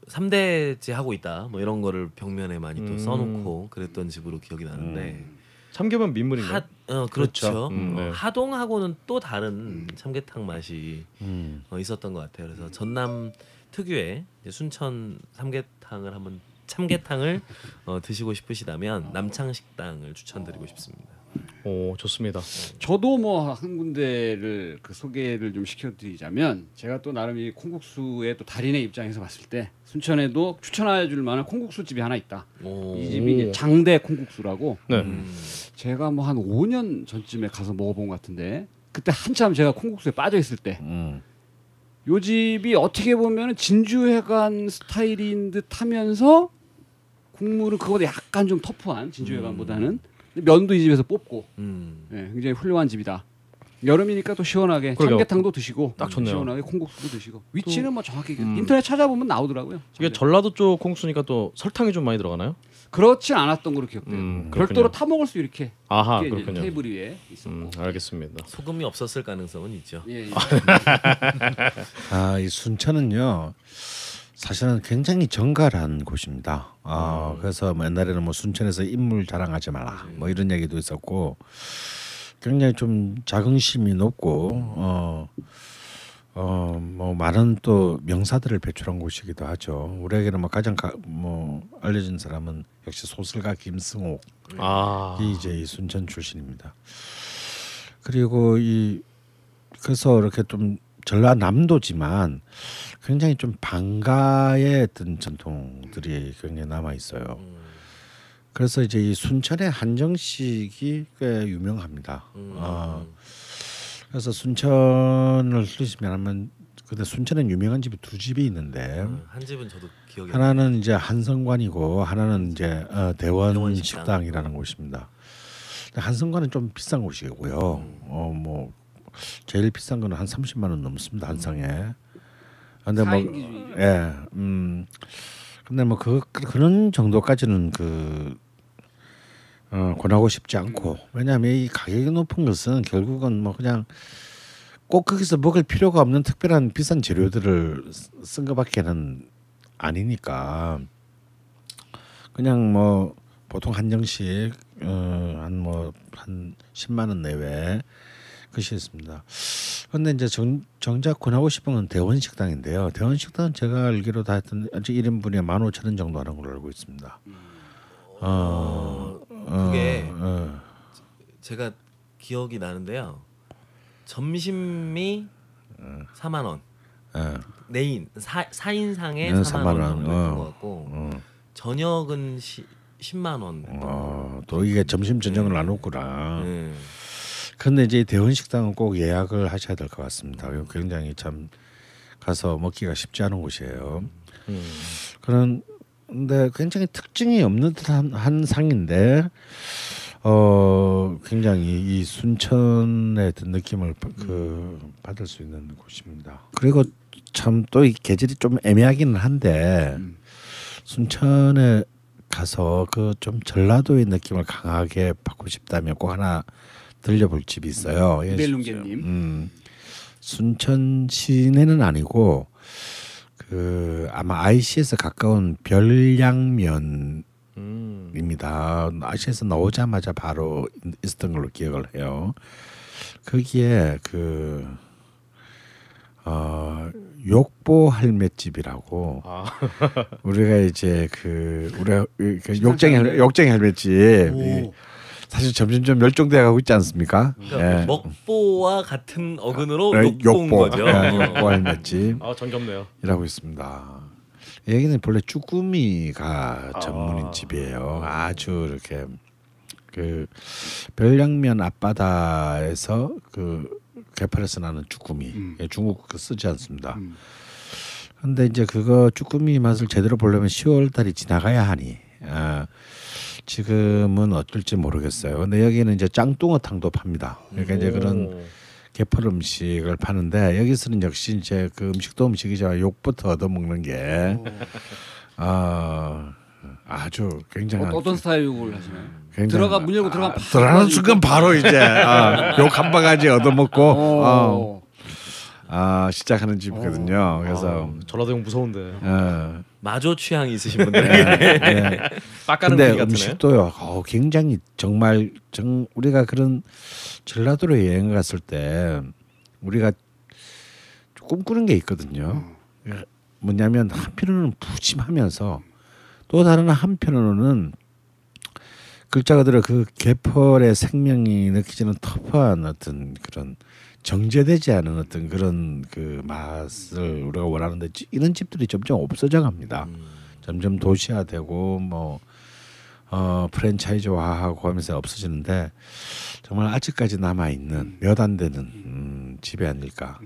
C: 3대째 하고 있다 뭐 이런 거를 벽면에 많이 또
A: 음.
C: 써놓고 그랬던 집으로 기억이 나는데
A: 참기름 민물인가?
C: 하, 어, 그렇죠.
A: 그렇죠. 음,
C: 어,
A: 네.
C: 하동하고는 또 다른 참게탕 맛이
D: 음.
C: 어, 있었던 것 같아요. 그래서 전남 특유의 순천 삼계탕을 한번 참게탕을 어, 드시고 싶으시다면 남창 식당을 추천드리고 싶습니다.
A: 오 좋습니다.
B: 저도 뭐 한 군데를 그 소개를 좀 시켜드리자면 제가 또 나름 이 콩국수의 또 달인의 입장에서 봤을 때 순천에도 추천해줄 만한 콩국수 집이 하나 있다.
C: 오.
B: 이 집이 장대 콩국수라고
A: 네.
C: 음.
B: 제가 뭐 한 5년 전쯤에 가서 먹어본 것 같은데 그때 한참 제가 콩국수에 빠져 있을 때요
D: 음.
B: 집이 어떻게 보면 진주회관 스타일인 듯 하면서 국물은 그거보다 약간 좀 터프한 진주회관보다는 근데 면도 이 집에서 뽑고
C: 음.
B: 네, 굉장히 훌륭한 집이다. 여름이니까 또 시원하게
A: 그러게요.
B: 삼계탕도 드시고
A: 딱 좋네요.
B: 시원하게 콩국수도 드시고 위치는 뭐 정확히
A: 음.
B: 인터넷 찾아보면 나오더라고요.
A: 이게. 전라도 쪽 콩수니까 또 설탕이 좀 많이 들어가나요?
B: 그렇진 않았던 걸로 기억돼요.
A: 음, 그렇군요.
B: 별도로 타 먹을 수 이렇게
A: 아하
B: 이렇게 이제
A: 그렇군요.
B: 테이블 위에 있었고.
A: 음, 알겠습니다.
C: 소금이 없었을 가능성은 있죠.
B: 예, 예.
D: 아, 이 순천은요. 사실은 굉장히 정갈한 곳입니다. 아, 그래서 뭐 옛날에는 뭐 순천에서 인물 자랑하지 마라. 뭐 이런 얘기도 있었고 굉장히 좀 자긍심이 높고 어 어, 뭐 많은 또 명사들을 배출한 곳이기도 하죠. 우리에게는 뭐 가장 가, 뭐 알려진 사람은 역시 소설가 김승옥이
A: 아
D: 이제 이 순천 출신입니다. 그리고 이 그래서 이렇게 좀 전라남도지만 굉장히 좀 방가의 어떤 전통들이 굉장히 남아 있어요. 그래서 이제 이 순천의 한정식이 꽤 유명합니다.
C: 음.
D: 아, 그래서 순천을 들으시면 하면 근데 순천엔 유명한 집이 두 집이 있는데
C: 음, 한 집은 저도 기억이 안
D: 하나는 이제 한성관이고 하나는 이제 어, 대원
C: 대원 식당.
D: 식당이라는 곳입니다. 한성관은 좀 비싼 곳이고요. 어뭐 제일 비싼 거는 한 30만 원 넘습니다 한 상에. 근데 뭐. 예, 음, 근데 뭐 그 그런 정도까지는 그 어, 권하고 싶지 않고. 왜냐하면 이 가격이 높은 것은 결국은 뭐 그냥 꼭 거기서 먹을 필요가 없는 특별한 비싼 재료들을 쓰- 쓴 것밖에는 아니니까. 그냥 뭐 보통 한정식 어, 한뭐한 10만 원 내외 것이 있습니다. 근데 이제 정, 정작 권하고 싶은 건 대원 식당인데요. 대원 식당은 제가 알기로 다 했던 아직 1인분에 15,000원 정도 하는 걸로 알고 있습니다. 어, 어,
C: 그게
D: 어,
C: 제가 기억이 나는데요. 점심이 4만 원.
D: 예,
C: 네인 사 4인상에
D: 네,
C: 4만,
D: 4만
C: 원
D: 원.
C: 정도
D: 어.
C: 했던 것 같고
D: 어,
C: 저녁은 시, 10만 원.
D: 어, 또 이게 점심 저녁을 나눴구나.
C: 네.
D: 근데 이제 대원 식당은 꼭 예약을 하셔야 될 것 같습니다. 굉장히 참 가서 먹기가 쉽지 않은 곳이에요. 그런 근데 굉장히 특징이 없는 듯한 한 상인데 어 굉장히 이 순천의 느낌을 바- 그 받을 수 있는 곳입니다. 그리고 참 또 이 계절이 좀 애매하기는 한데 순천에 가서 그 좀 전라도의 느낌을 강하게 받고 싶다면 꼭 하나 들려볼 집이 있어요. 예,
B: 이벨룽게님.
D: 음, 순천 시내는 아니고 그 아마 IC에서 가까운 별양면입니다.
A: 음.
D: IC에서 나오자마자 바로 있었던 걸로 기억을 해요. 거기에 그 어, 욕보 할매집이라고
A: 아,
D: 우리가 이제 그 우리가 그 욕쟁이 할- 욕쟁이 할매집 이- 사실 점점점 멸종돼 가고 있지 않습니까?
C: 그러니까
D: 예.
C: 먹보와 같은 어근으로
D: 예,
C: 욕보인
D: 욕보,
C: 거죠.
D: 예, 욕보 할매집.
A: 아 정겹네요.
D: 이라고 있습니다. 여기는 본래 쭈꾸미가 전문인
A: 아.
D: 집이에요. 아주 이렇게 그 별량면 앞바다에서 그 개팔에서 나는 쭈꾸미
B: 음.
D: 예, 중국 그 쓰지 않습니다.
B: 음.
D: 근데 이제 그거 쭈꾸미 맛을 제대로 보려면 10월 달이 지나가야 하니 아, 지금은 어떨지 모르겠어요. 근데 여기는 이제 짱뚱어탕도 팝니다. 그러니까 이제 그런
A: 오.
D: 개펄 음식을 파는데 여기서는 역시 이제 그 음식도 음식이지만 욕부터 얻어 먹는 게 아, 아주 굉장한
B: 어, 어떤 스타일 욕을 하시나요? 들어가 문 열고 들어가
D: 아, 들어가는 순간 바로 이제 아, 욕한 바가지 얻어 먹고 어,
B: 어.
D: 아, 시작하는 집이거든요. 그래서
A: 아, 전라도 형 무서운데.
D: 어,
C: 마조 취향이 있으신 분들.
D: 예.
A: 빡가는
D: 근데
A: 분위 같으네.
D: 음식도요. 어, 굉장히 정말 정 우리가 그런 전라도로 여행 갔을 때 우리가 꿈꾸는 게 있거든요. 뭐냐면 한편으로는 푸짐하면서 또 다른 한편으로는 글자 그대로 그 개펄의 생명이 느껴지는 터프한 어떤 그런 정제되지 않은 어떤 그런 그 맛을 우리가 원하는데 지- 이런 집들이 점점 없어져 갑니다. 점점 도시화되고 뭐 어, 프랜차이즈화하고 하면서 없어지는데 정말 아직까지 남아 있는 몇 안 되는 음, 집이 아닐까.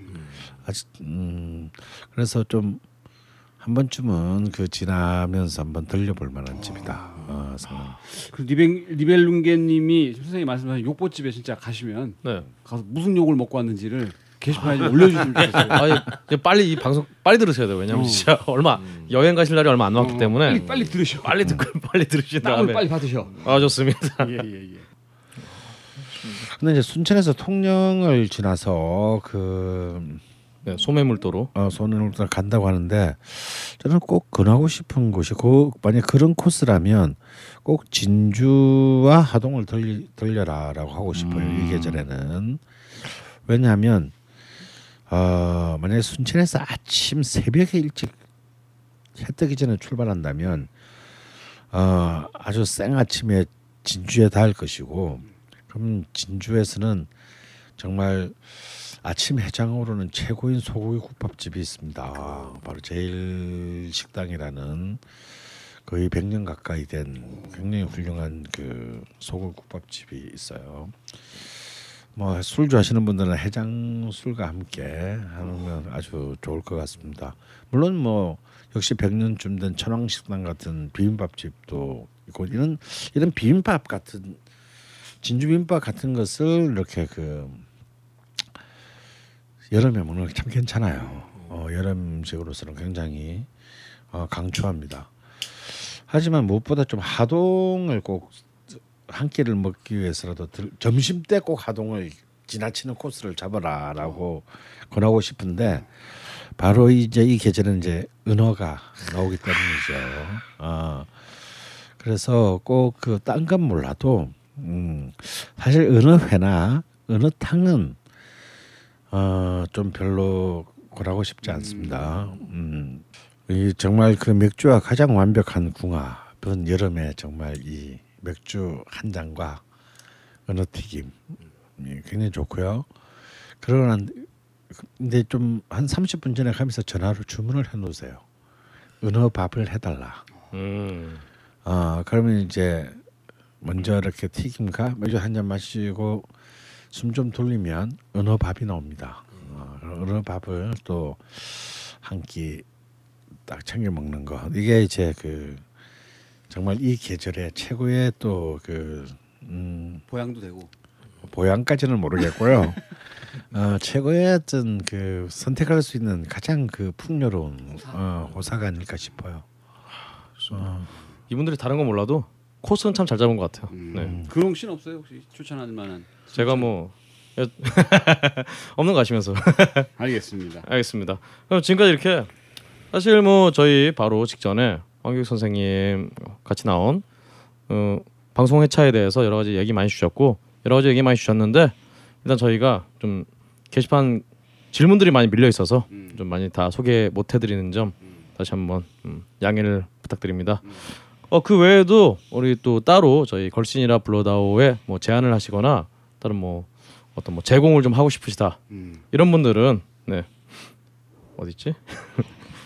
D: 아직 음, 그래서 좀 한 번쯤은 그 지나면서 한번 들려볼 만한 집이다. 어, 생각.
B: 그 리벨 리벨룽게님이 선생님이 말씀하신 욕보집에 진짜 가시면
A: 네.
B: 가서 무슨 욕을 먹고 왔는지를 게시판에 좀 올려주시면 좋겠어요.
A: 아, 빨리 이 방송 빨리 들으셔야 돼요. 왜냐면
B: 어.
A: 진짜 얼마 여행 가실 날이 얼마 안 남았기
B: 어,
A: 때문에
B: 빨리 빨리 들으셔.
A: 빨리 듣고 빨리 들으신 다음에
B: 빨리 받으셔.
A: 아 좋습니다.
B: 예 예 예.
D: 근데 이제 순천에서 통영을 지나서 그
A: 네, 소매물도로.
D: 어, 손을 간다고 하는데 저는 꼭 근하고 싶은 곳이 그 만약 그런 코스라면 꼭 진주와 하동을 들리, 들려라라고 하고 싶어요 이 계절에는. 왜냐하면 어, 만약에 순천에서 아침 새벽에 일찍 해 뜨기 전에 출발한다면 어, 아주 생 아침에 진주에 닿을 것이고 그럼 진주에서는 정말 아침 해장으로는 최고인 소고기 국밥집이 있습니다. 바로 제일 식당이라는 거의 100년 가까이 된 굉장히 훌륭한 그 소고기 국밥집이 있어요. 뭐 술 좋아하시는 분들은 해장 술과 함께 하면 아주 좋을 것 같습니다. 물론 뭐 역시 100년쯤 된 천왕식당 같은 비빔밥집도 있고 이런 이런 비빔밥 같은 진주 비빔밥 같은 것을 이렇게 그 여름에 먹는 게 참 괜찮아요. 어, 여름 음식으로서는 굉장히 어, 강추합니다. 하지만 무엇보다 좀 하동을 꼭 한 끼를 먹기 위해서라도 들, 점심 때 꼭 하동을 지나치는 코스를 잡아라라고 권하고 싶은데 바로 이제 이 계절은 이제 은어가 나오기 때문이죠. 어, 그래서 꼭 그 딴 건 몰라도 음, 사실 은어회나 은어탕은 어, 좀 별로 고라고 싶지 않습니다. 음, 이 정말 그 맥주와 가장 완벽한 궁합은 여름에 정말 이 맥주 한 잔과 은어 튀김 이 굉장히 좋고요. 그러나 근데 좀 한 30분 전에 가면서 전화로 주문을 해 놓으세요. 은어 밥을 해달라.
A: 음.
D: 아 그러면 이제 먼저 이렇게 튀김과 맥주 한 잔 마시고 숨 좀 돌리면 은어 밥이 나옵니다. 어, 은어 밥을 또 한 끼 딱 챙겨 먹는 거 이게 이제 그 정말 이 계절의 최고의 또그 음,
B: 보양도 되고.
D: 보양까지는 모르겠고요. 어, 최고의 어떤 그 선택할 수 있는 가장 그 풍요로운 어, 호사가 아닐까 싶어요. 어,
A: 이분들이 다른 건 몰라도 코스는 참 잘 잡은 것 같아요. 네.
B: 그런 씬 없어요 혹시 추천할 만한?
A: 제가 뭐 여- 없는 거 아시면서
B: 알겠습니다.
A: 알겠습니다. 그럼 지금까지 이렇게 사실 뭐 저희 바로 직전에 황교익 선생님 같이 나온 어, 방송 회차에 대해서 여러 가지 얘기 많이 주셨고 여러 가지 얘기 많이 주셨는데 일단 저희가 좀 게시판 질문들이 많이 밀려 있어서 좀 많이 다 소개 못 해드리는 점 다시 한번 음, 양해를 부탁드립니다. 어 그 외에도 우리 또 따로 저희 걸신이라 블러다오에 뭐 제안을 하시거나 다른 뭐 어떤 뭐 제공을 좀 하고 싶으시다 이런 분들은 네 어디 있지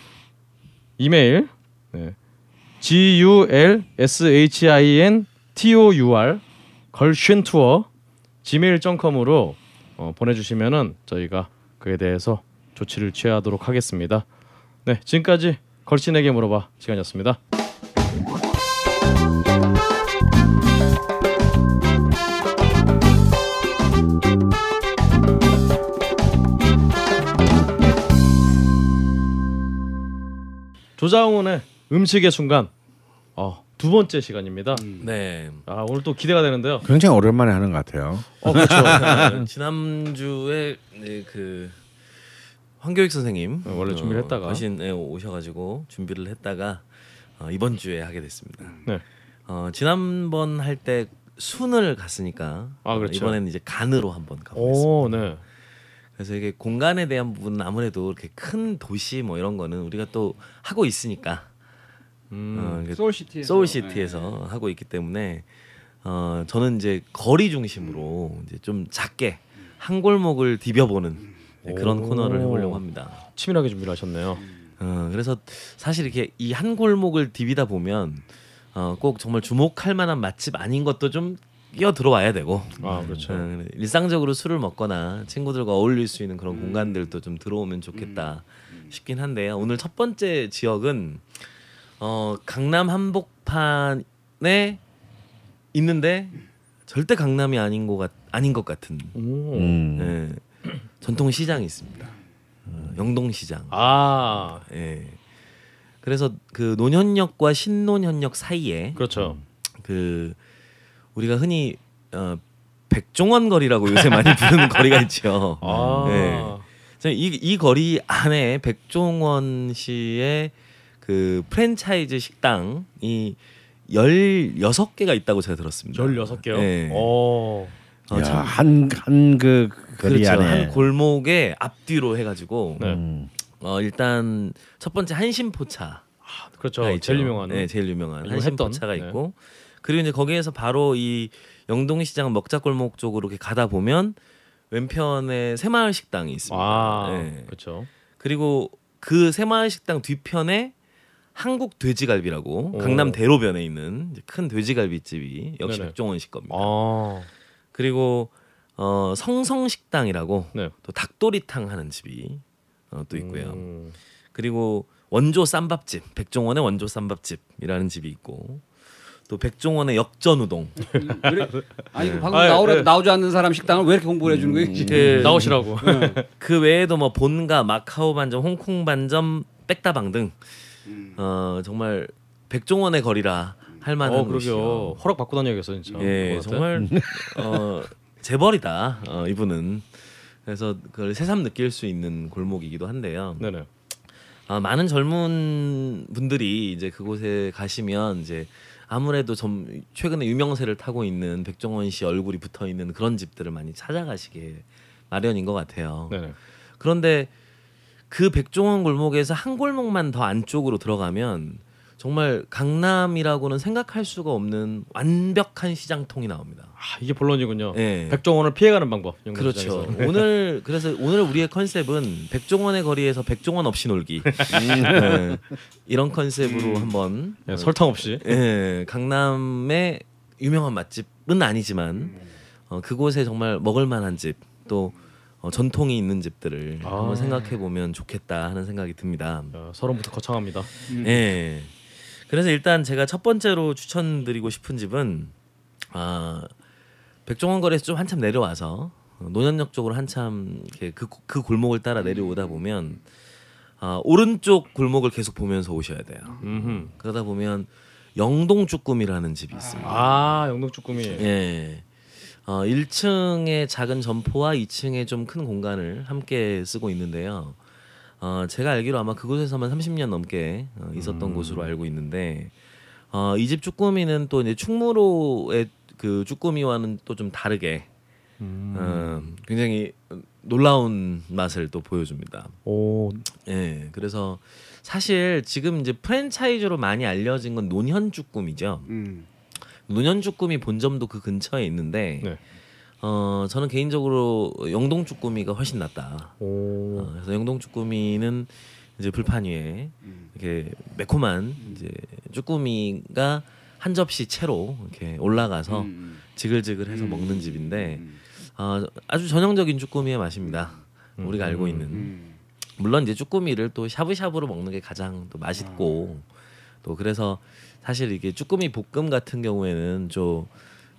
A: 이메일 네. G U L S H I N T O U R 걸신 투어 gmail.com으로 어, 보내주시면은 저희가 그에 대해서 조치를 취하도록 하겠습니다. 네, 지금까지 걸신에게 물어봐 시간이었습니다. 조장훈의 음식의 순간 어, 두 번째 시간입니다.
C: 네.
A: 아 오늘 또 기대가 되는데요.
D: 굉장히 오랜만에 하는 것 같아요.
A: 어 그렇죠.
C: 네, 지난주에 네, 그 황교익 선생님
A: 네, 원래 준비를 했다가.
C: 거신에 오셔가지고 준비를 했다가 어, 이번 주에 하게 됐습니다.
A: 네.
C: 어, 지난번 할 때 순을 갔으니까
A: 아,
C: 어,
A: 그렇죠.
C: 이번에는 이제 간으로 한번 가보겠습니다.
A: 오 네.
C: 그래서 이게 공간에 대한 부분은 아무래도 이렇게 큰 도시 뭐 이런 거는 우리가 또 하고 있으니까
A: 음.
C: 어,
B: 소울시티에서
C: 소울시티에서 하고 있기 때문에 어, 저는 이제 거리 중심으로 이제 좀 작게 한 골목을 디벼보는 네, 그런
A: 오.
C: 코너를 해보려고 합니다.
A: 치밀하게 준비를 하셨네요.
C: 어, 그래서 사실 이렇게 이 한 골목을 디비다 보면 어, 꼭 정말 주목할 만한 맛집 아닌 것도 좀 끼어 들어와야 되고
A: 아 그렇죠.
C: 어, 일상적으로 술을 먹거나 친구들과 어울릴 수 있는 그런 공간들도 좀 들어오면 좋겠다 싶긴 한데요. 오늘 첫 번째 지역은 어, 강남 한복판에 있는데 절대 강남이 아닌 것 같, 아닌 것 같은
A: 오.
D: 음.
C: 예, 전통 시장이 있습니다. 어, 영동시장.
A: 아
C: 예. 그래서 그 노년역과 신노년역 사이에
A: 그렇죠.
C: 그 우리가 흔히 어 백종원 거리라고 요새 많이 부르는 거리가 있죠.
A: 아
C: 네. 이, 이 거리 안에 백종원 씨의 그 프랜차이즈 식당이 16개가 있다고 제가 들었습니다.
A: 16개요.
C: 네.
A: 오.
C: 어, 참,
D: 한한그 거리
C: 그렇죠.
D: 안에
C: 한 골목에 앞뒤로 해 가지고
A: 네.
D: 음.
C: 어, 일단 첫 번째 한심포차
A: 그렇죠.
C: 가 있죠.
A: 제일 유명한.
C: 네, 제일 유명한
A: 요즘
C: 한심포차가
A: 했던, 네.
C: 있고 그리고 이제 거기에서 바로 이 영동시장 먹자골목 쪽으로 이렇게 가다 보면 왼편에 새마을 식당이 있습니다.
A: 아
C: 네.
A: 그렇죠.
C: 그리고 그 새마을 식당 뒤편에 한국 돼지갈비라고
A: 오.
C: 강남 대로변에 있는 큰 돼지갈비집이 역시
A: 네네.
C: 백종원 씨 겁니다.
A: 아
C: 그리고 어, 성성식당이라고
A: 네.
C: 또 닭도리탕 하는 집이 어, 또 있고요.
A: 음.
C: 그리고 원조 쌈밥집 백종원의 원조 쌈밥집이라는 집이 있고 또 백종원의 역전 우동
B: 그래? 아니 그 방금
A: 아,
B: 나오라
A: 네.
B: 나오지 않는 사람 식당을 왜 이렇게 공부를 해주는 거예요? 지금?
C: 그,
A: 나오시라고.
C: 그 외에도 뭐 본가 마카오 반점 홍콩 반점 백다방 등 어, 정말 백종원의 거리라 할 만한
A: 어
C: 곳이요.
A: 그러게요. 허락 받고 다녀야겠어 진짜.
C: 예. 정말 어, 재벌이다 어, 이분은. 그래서 그걸 새삼 느낄 수 있는 골목이기도 한데요.
A: 네네.
C: 아, 많은 젊은 분들이 이제 그곳에 가시면 이제 아무래도 좀 최근에 유명세를 타고 있는 백종원 씨 얼굴이 붙어 있는 그런 집들을 많이 찾아가시게 마련인 것 같아요.
A: 네네.
C: 그런데 그 백종원 골목에서 한 골목만 더 안쪽으로 들어가면 정말 강남이라고는 생각할 수가 없는 완벽한 시장통이 나옵니다.
A: 아 이게 본론이군요.
C: 예.
A: 백종원을 피해가는 방법.
C: 그렇죠. 오늘 그래서 오늘 우리의 컨셉은 백종원의 거리에서 백종원 없이 놀기 네. 이런 컨셉으로 한번
A: 예, 설탕 없이.
C: 예, 강남의 유명한 맛집은 아니지만 어, 그곳에 정말 먹을 만한 집또 어, 전통이 있는 집들을
A: 아.
C: 한번 생각해 보면 좋겠다 하는 생각이 듭니다.
A: 야, 서론부터 거창합니다.
C: 예. 그래서 일단 제가 첫 번째로 추천드리고 싶은 집은 아 백종원 거리에서 좀 한참 내려와서 어, 노년역 쪽으로 한참 그, 그 골목을 따라 내려오다 보면 아, 오른쪽 골목을 계속 보면서 오셔야 돼요.
A: 음흠.
C: 그러다 보면 영동 쭈꾸미라는 집이 있습니다.
A: 아 영동 쭈꾸미.
C: 예. 어, 1층의 작은 점포와 2층의 좀 큰 공간을 함께 쓰고 있는데요. 어, 제가 알기로 아마 그곳에서만 30년 넘게 어, 있었던 곳으로 알고 있는데 어, 이 집 쭈꾸미는 또 이제 충무로의 그 쭈꾸미와는 또 좀 다르게 어, 굉장히 놀라운 맛을 또 보여줍니다.
A: 오,
C: 예, 그래서 사실 지금 이제 프랜차이즈로 많이 알려진 건 논현 쭈꾸미죠.
B: 음.
C: 논현 쭈꾸미 본점도 그 근처에 있는데,
A: 네.
C: 어 저는 개인적으로 영동 쭈꾸미가 훨씬 낫다.
A: 오,
C: 어, 그래서 영동 쭈꾸미는 이제 불판 위에 이렇게 매콤한 이제 쭈꾸미가 한 접시 채로 이렇게 올라가서
B: 음.
C: 지글지글해서 먹는 집인데 어, 아주 전형적인 쭈꾸미의 맛입니다. 우리가 알고 있는
B: 음.
C: 물론 이제 쭈꾸미를 또 샤브샤브로 먹는 게 가장 또 맛있고 또 그래서 사실 이게 쭈꾸미 볶음 같은 경우에는 좀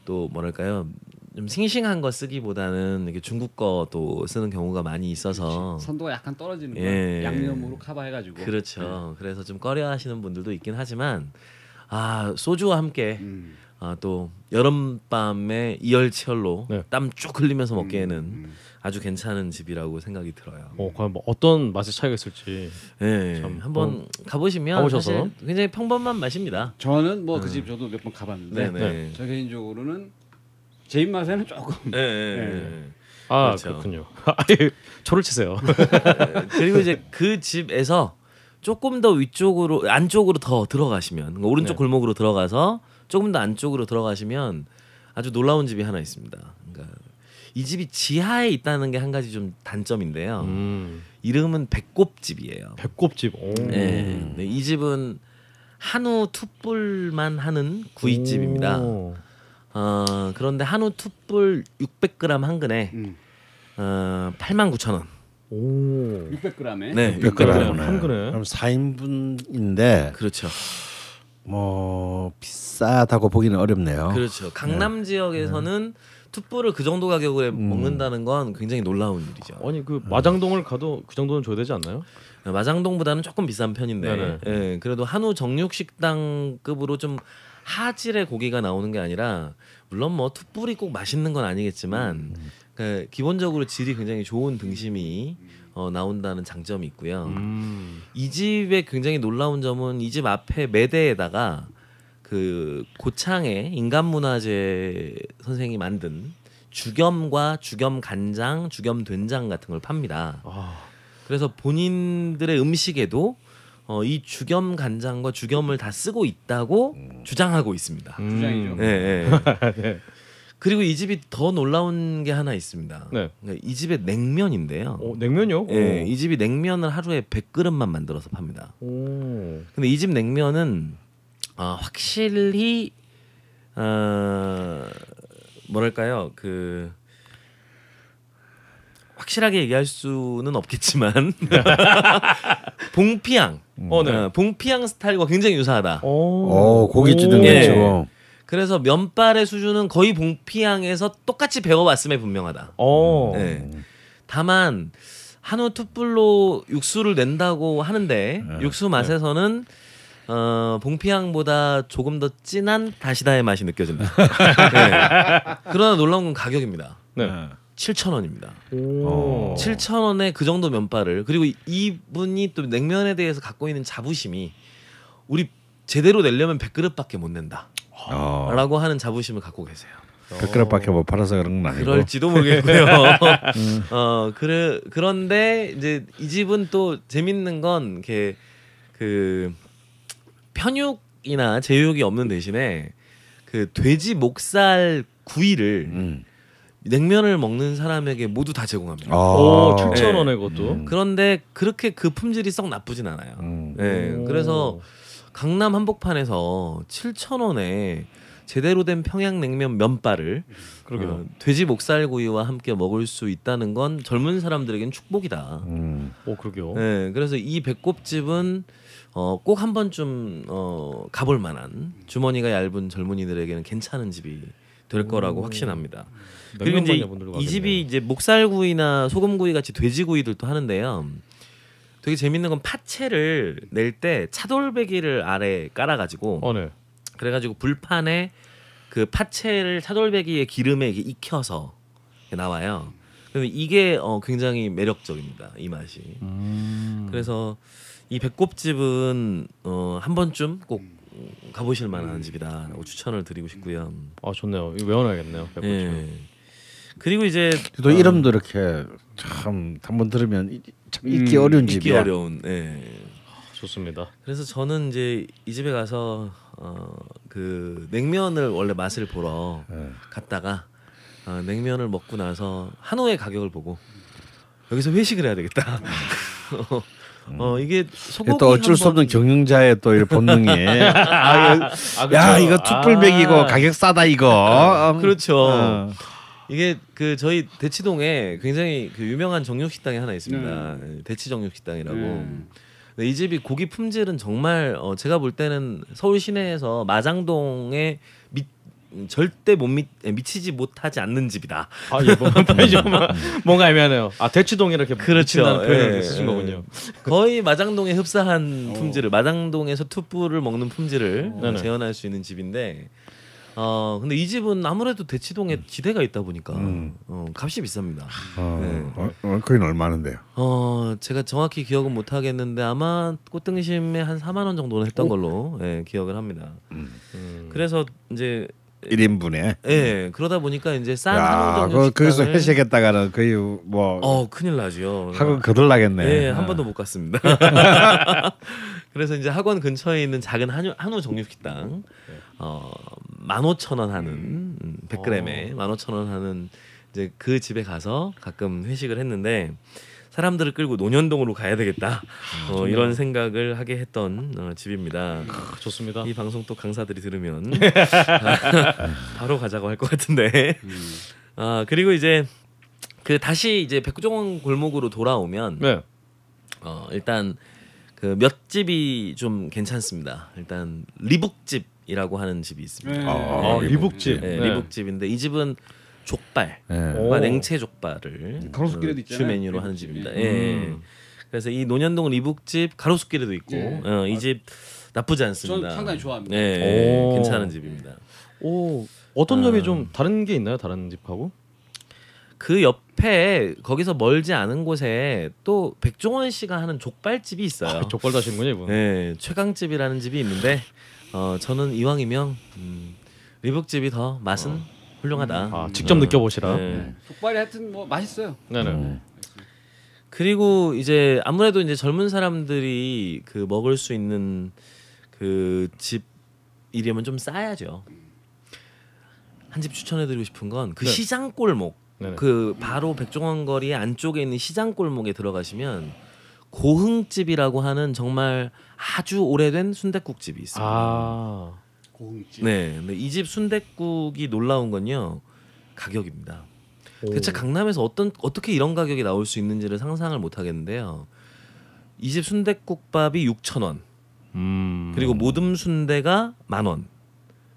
C: 또 뭐랄까요 좀 싱싱한 거 쓰기보다는 이게 중국 거도 쓰는 경우가 많이 있어서
B: 선도가 약간 떨어지는
C: 예.
B: 양념으로 커버해가지고.
C: 그렇죠. 그래서 좀 꺼려하시는 분들도 있긴 하지만 아 소주와 함께
B: 음.
C: 아, 또 여름밤에 이열치열로
A: 네.
C: 땀쭉 흘리면서 먹기에는
B: 음.
C: 아주 괜찮은 집이라고 생각이 들어요.
A: 어, 과연 뭐 어떤 맛의 차이가 있을지.
C: 네,
A: 참,
C: 한번 가보시면
A: 가보셔서.
C: 사실 굉장히 평범한 맛입니다.
B: 저는 뭐 그집 저도 몇 번 가봤는데
C: 음. 네네.
B: 저 개인적으로는 제 입맛에는 조금
C: 네, 네, 네.
A: 아,
C: 그렇죠.
A: 그렇군요 초를 치세요.
C: 그리고 이제 그 집에서 조금 더 위쪽으로 안쪽으로 더 들어가시면 그러니까 오른쪽
A: 네.
C: 골목으로 들어가서 조금 더 안쪽으로 들어가시면 아주 놀라운 집이 하나 있습니다. 그러니까 이 집이 지하에 있다는 게 한 가지 좀 단점인데요.
A: 음,
C: 이름은 배꼽집이에요.
A: 배꼽집. 오.
C: 네, 네, 이 집은 한우 투뿔만 하는 구이집입니다.
A: 오.
C: 어, 그런데 한우 투뿔 600g 한 근에
B: 음.
C: 어, 89,000원.
A: 오.
B: 600g에
C: 네,
D: 600g
C: 600g.
A: 한 근에.
D: 그럼 4인분인데
C: 그렇죠.
D: 뭐 비싸다고 보기는 어렵네요.
C: 그렇죠. 강남 지역에서는 투뿔을 그 정도 가격에 먹는다는 건 굉장히 놀라운 일이죠.
A: 아니 그 마장동을 가도 그 정도는 줘야 되지 않나요?
C: 마장동보다는 조금 비싼 편인데,
A: 네네.
C: 예, 그래도 한우 정육식당급으로 좀 하질의 고기가 나오는 게 아니라 물론 뭐 투뿔이 꼭 맛있는 건 아니겠지만 그 기본적으로 질이 굉장히 좋은 등심이 어, 나온다는 장점이 있고요.
A: 음.
C: 이 집의 굉장히 놀라운 점은 이 집 앞에 매대에다가 그 고창의 인간문화재 선생이 만든 주겸과 주겸 간장, 주겸 된장 같은 걸 팝니다.
A: 아,
C: 그래서 본인들의 음식에도 어, 이 주겸 간장과 주겸을 다 쓰고 있다고 주장하고 있습니다.
A: 음.
B: 주장이죠.
C: 예, 예. 그리고 이 집이 더 놀라운 게 하나 있습니다.
A: 네.
C: 그러니까 이 집의 냉면인데요.
A: 오, 냉면요?
C: 예, 이 집이 냉면을 하루에 100그릇만 만들어서 팝니다.
A: 오.
C: 근데 이 집 냉면은 아, 확실히 어, 뭐랄까요 그 확실하게 얘기할 수는 없겠지만 봉피앙
A: 어, 네.
C: 어, 봉피앙 스타일과 굉장히 유사하다.
A: 오.
D: 어 고기 찌는
C: 예. 그래서 면발의 수준은 거의 봉피앙에서 똑같이 배워봤음에 분명하다.
A: 어.
C: 네. 다만 한우 투뿔로 육수를 낸다고 하는데
A: 네.
C: 육수 맛에서는 어, 봉피향보다 조금 더 진한 다시다의 맛이 느껴진다. 네. 그러나 놀라운 건 가격입니다.
A: 네.
C: 7천 원입니다.
A: 오.
C: 7천 원에 그 정도 면발을 그리고 이분이 또 냉면에 대해서 갖고 있는 자부심이 우리 제대로 내려면 100그릇밖에 못 낸다.
D: 어,
C: 라고 하는 자부심을 갖고 계세요.
D: 100g밖에 못 팔아서 그런 건 아니고
C: 그럴지도 모르겠고요. 어 그래 그런데 이제 이 집은 또 재밌는 건 이렇게 그 편육이나 제육이 없는 대신에 그 돼지 목살 구이를
D: 음.
C: 냉면을 먹는 사람에게 모두 다 제공합니다.
A: 오,
D: 아.
A: 7천 원에
C: 네.
A: 그것도.
D: 음.
C: 그런데 그렇게 그 품질이 썩 나쁘진 않아요.
D: 음.
C: 네,
A: 오.
C: 그래서 강남 한복판에서 7천 원에 제대로 된 평양냉면 면발을
A: 그러게요.
C: 어, 돼지 목살구이와 함께 먹을 수 있다는 건 젊은 사람들에겐 축복이다.
D: 음.
A: 오, 그러게요.
C: 네, 그래서 이 배꼽집은 어, 꼭 한 번쯤 어, 가볼 만한 주머니가 얇은 젊은이들에게는 괜찮은 집이 될 거라고 확신합니다. 그리고 이제 이 집이. 이제 목살구이나 소금구이 같이 돼지구이들도 하는데요. 되게 재밌는 건 파채를 낼 때 차돌배기를 아래 깔아가지고
A: 어, 네.
C: 그래가지고 불판에 그 파채를 차돌배기의 기름에 이렇게 익혀서 나와요. 그래서 이게 어, 굉장히 매력적입니다. 이 맛이.
A: 음.
C: 그래서 이 배꼽집은 어, 한 번쯤 꼭 가보실 만한 집이다라고 추천을 드리고 싶고요.
A: 아, 좋네요. 이거 외워놔야겠네요. 배꼽집.
C: 예. 그리고 이제
D: 또 이름도 이렇게 참 한번 들으면 이- 참 읽기
B: 음,
D: 어려운
C: 읽기
D: 집이야.
C: 어려운. 예.
A: 좋습니다.
C: 그래서 저는 이제 이 집에 가서 어, 그 냉면을 원래 맛을 보러
D: 네.
C: 갔다가 어, 냉면을 먹고 나서 한우의 가격을 보고 여기서 회식을 해야 되겠다. 어 이게 소고기
D: 이게 또 어쩔
C: 수한
D: 없는
C: 번-
D: 경영자의 또 이 본능이 아, 이거-
A: 아,
D: 야
A: 그쵸?
D: 이거 툭불백이고
A: 아.
D: 가격 싸다 이거. 음.
C: 그렇죠.
D: 어.
C: 이게 그 저희 대치동에 굉장히 그 유명한 정육 식당이 하나 있습니다. 대치 정육 식당이라고.
B: 음.
C: 근데 이 집이 고기 품질은 정말 어 제가 볼 때는 서울 시내에서 마장동에 미, 절대 못 미, 미치지 못하지 않는 집이다.
A: 아, 예, 뭔가, 뭔가, 뭔가 애매하네요. 아, 대치동이 이렇게
C: 그렇죠.
A: 미친다는 표현을
C: 예,
A: 쓰신
C: 예.
A: 거군요.
C: 거의 마장동에 흡사한 품질을 마장동에서 투뿔을 먹는 품질을 어,
A: 네네.
C: 재현할 수 있는 집인데 어 근데 이 집은 아무래도 대치동에 지대가 있다 보니까
D: 음.
C: 어, 값이 비쌉니다.
D: 어,
C: 네.
D: 어, 어, 거긴 얼마는데요?
C: 어 제가 정확히 기억은 못 하겠는데 아마 꽃등심에 한 4만 원 정도는 했던 걸로 예, 기억을 합니다.
A: 음.
C: 그래서 이제
D: 1인분에.
C: 예 그러다 보니까 이제 싼
D: 야,
C: 한우
D: 그, 거기서
C: 정육 식당을-
D: 회식했다가는 거의 뭐
C: 어 큰일 나죠.
D: 학원 거들나겠네.
C: 예, 한 번도 못 갔습니다. 그래서 이제 학원 근처에 있는 작은 한우, 한우 정육 식당 어, 15,000원 하는 음, 100g에 15,000원 하는 이제 그 집에 가서 가끔 회식을 했는데 사람들을 끌고 논현동으로 가야 되겠다. 어, 이런 생각을 하게 했던 어, 집입니다.
A: 아, 좋습니다.
C: 이 방송 또 강사들이 들으면 바로 가자고 할 것 같은데. 아 그리고 이제 그 다시 이제 백종원 골목으로 돌아오면
A: 네.
C: 어 일단 그 몇 집이 좀 괜찮습니다. 일단 리북집 이라고 하는 집이 있습니다.
B: 네.
A: 아,
C: 네,
A: 리북집.
C: 네,
A: 네.
C: 리북집인데 이 집은 족발,
D: 예.
A: 오.
C: 과 냉채 족발을
B: 가로수길에도
C: 어,
B: 있잖아요.
C: 주 메뉴로 하는. 집입니다. 예.
A: 음.
C: 그래서 이 논현동 리북집 가로수길에도 있고
B: 예.
C: 어, 이집 나쁘지 않습니다.
B: 저는 상당히 좋아합니다.
C: 네,
A: 오.
C: 괜찮은 집입니다.
A: 오, 어떤
C: 아.
A: 점이 좀 다른 게 있나요? 다른 집하고?
C: 그 옆에 거기서 멀지 않은 곳에 또 백종원 씨가 하는 족발집이 있어요.
A: 아, 족발 다시는군요, 이분.
C: 네, 최강집이라는 집이 있는데 어, 저는 이왕이면 음, 리북집이 더 맛은 훌륭하다.
A: 아, 직접 느껴보시라.
C: 네.
B: 족발이 하여튼 뭐 맛있어요.
A: 네네.
C: 그리고 이제 아무래도 이제 젊은 사람들이 그 먹을 수 있는 그 집 이름은 좀 싸야죠. 한 집 추천해드리고 싶은 건 그
A: 네.
C: 시장 골목.
A: 네네.
C: 그 바로 백종원 거리 안쪽에 있는 시장 골목에 들어가시면 고흥집이라고 하는 정말 아주 오래된 순댓국집이 있습니다.
A: 아,
B: 고흥집.
C: 네, 근데 이 집 순댓국이 놀라운 건요 가격입니다.
A: 오.
C: 대체 강남에서 어떤 어떻게 이런 가격이 나올 수 있는지를 상상을 못 하겠는데요. 이 집 순댓국밥이 6천 원,
A: 음.
C: 그리고 모듬 순대가 만 원,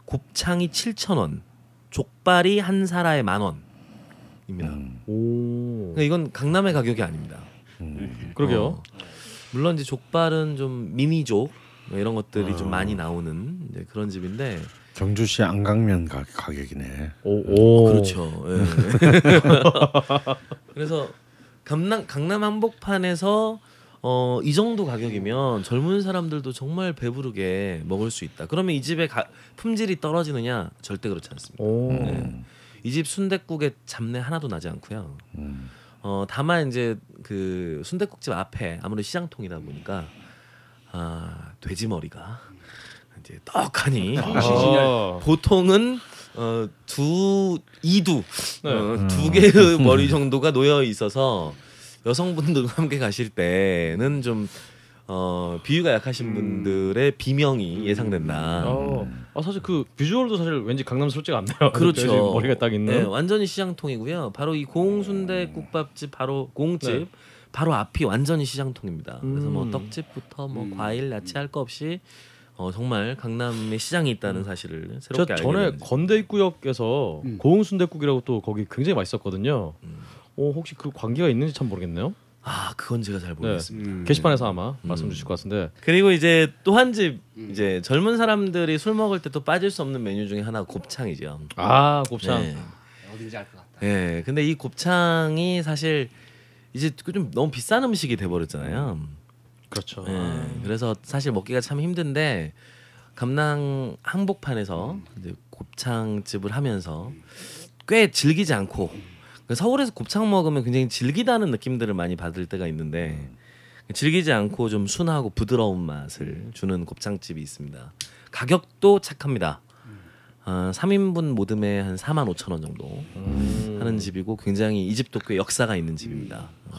C: 곱창이 7천 원, 족발이 한 사라에 만 원입니다.
D: 음.
A: 오.
C: 그러니까 이건 강남의 가격이 아닙니다.
A: 그러게요.
C: 어, 물론 이제 족발은 좀 미니족 뭐 이런 것들이
A: 아.
C: 좀 많이 나오는 이제 그런 집인데
D: 경주시 안강면 가, 가격이네.
A: 오, 오.
C: 그렇죠. 예. 그래서 강남 강남 한복판에서 어, 이 정도 가격이면 젊은 사람들도 정말 배부르게 먹을 수 있다. 그러면 이 집의 가, 품질이 떨어지느냐? 절대 그렇지 않습니다.
A: 오.
C: 네. 이집 순댓국에 잡내 하나도 나지 않고요.
D: 음.
C: 어, 다만 이제 그 순댓국집 앞에 아무래도 시장통이다 보니까 아, 돼지 머리가 이제 떡하니
A: 아.
C: 보통은 어, 두 이두
A: 네.
C: 어, 두 개의 머리 정도가 놓여 있어서 여성분들과 함께 가실 때는 좀 어, 비위가 약하신 분들의 비명이 예상된다.
A: 어. 아 사실 그 비주얼도 사실 왠지 강남스럽지가 않네요.
C: 그렇죠.
A: 돼지 머리가 딱 있는.
C: 네, 완전히 시장통이고요. 바로 이 고흥순대 국밥집 바로 고흥집
A: 네.
C: 바로 앞이 완전히 시장통입니다. 그래서 뭐
A: 음.
C: 떡집부터 뭐
B: 음.
C: 과일, 야채 할 거 없이 어, 정말 강남에 시장이 있다는 사실을
A: 제가
C: 새롭게 알게
A: 전에
C: 됐는데.
A: 건대 입구역에서
B: 음.
A: 고흥순대국이라고 또 거기 굉장히 맛있었거든요.
C: 음.
A: 어, 혹시 그 관계가 있는지 참 모르겠네요.
C: 아 그건 제가 잘 모르겠습니다.
B: 음.
A: 게시판에서 아마 말씀 주실 것 같은데.
C: 그리고 이제 또 한집
B: 음.
C: 이제 젊은 사람들이 술 먹을 때 또 빠질 수 없는 메뉴 중에 하나가 곱창이죠.
A: 아 곱창.
C: 네.
B: 어딘지 알 것 같다.
C: 예. 근데 이 곱창이 사실 이제 그좀 너무 비싼 음식이 돼 버렸잖아요.
A: 그렇죠.
C: 예. 그래서 사실 먹기가 참 힘든데 감랑 항복판에서 이제 곱창집을 하면서 꽤 질기지 않고 서울에서 곱창 먹으면 굉장히 질기다는 느낌들을 많이 받을 때가 있는데 질기지 않고 좀 순하고 부드러운 맛을 주는 곱창집이 있습니다. 가격도 착합니다. 어, 3인분 모듬에 한 4만 5천 원 정도 하는 집이고 굉장히 이 집도 꽤 역사가 있는 집입니다. 어,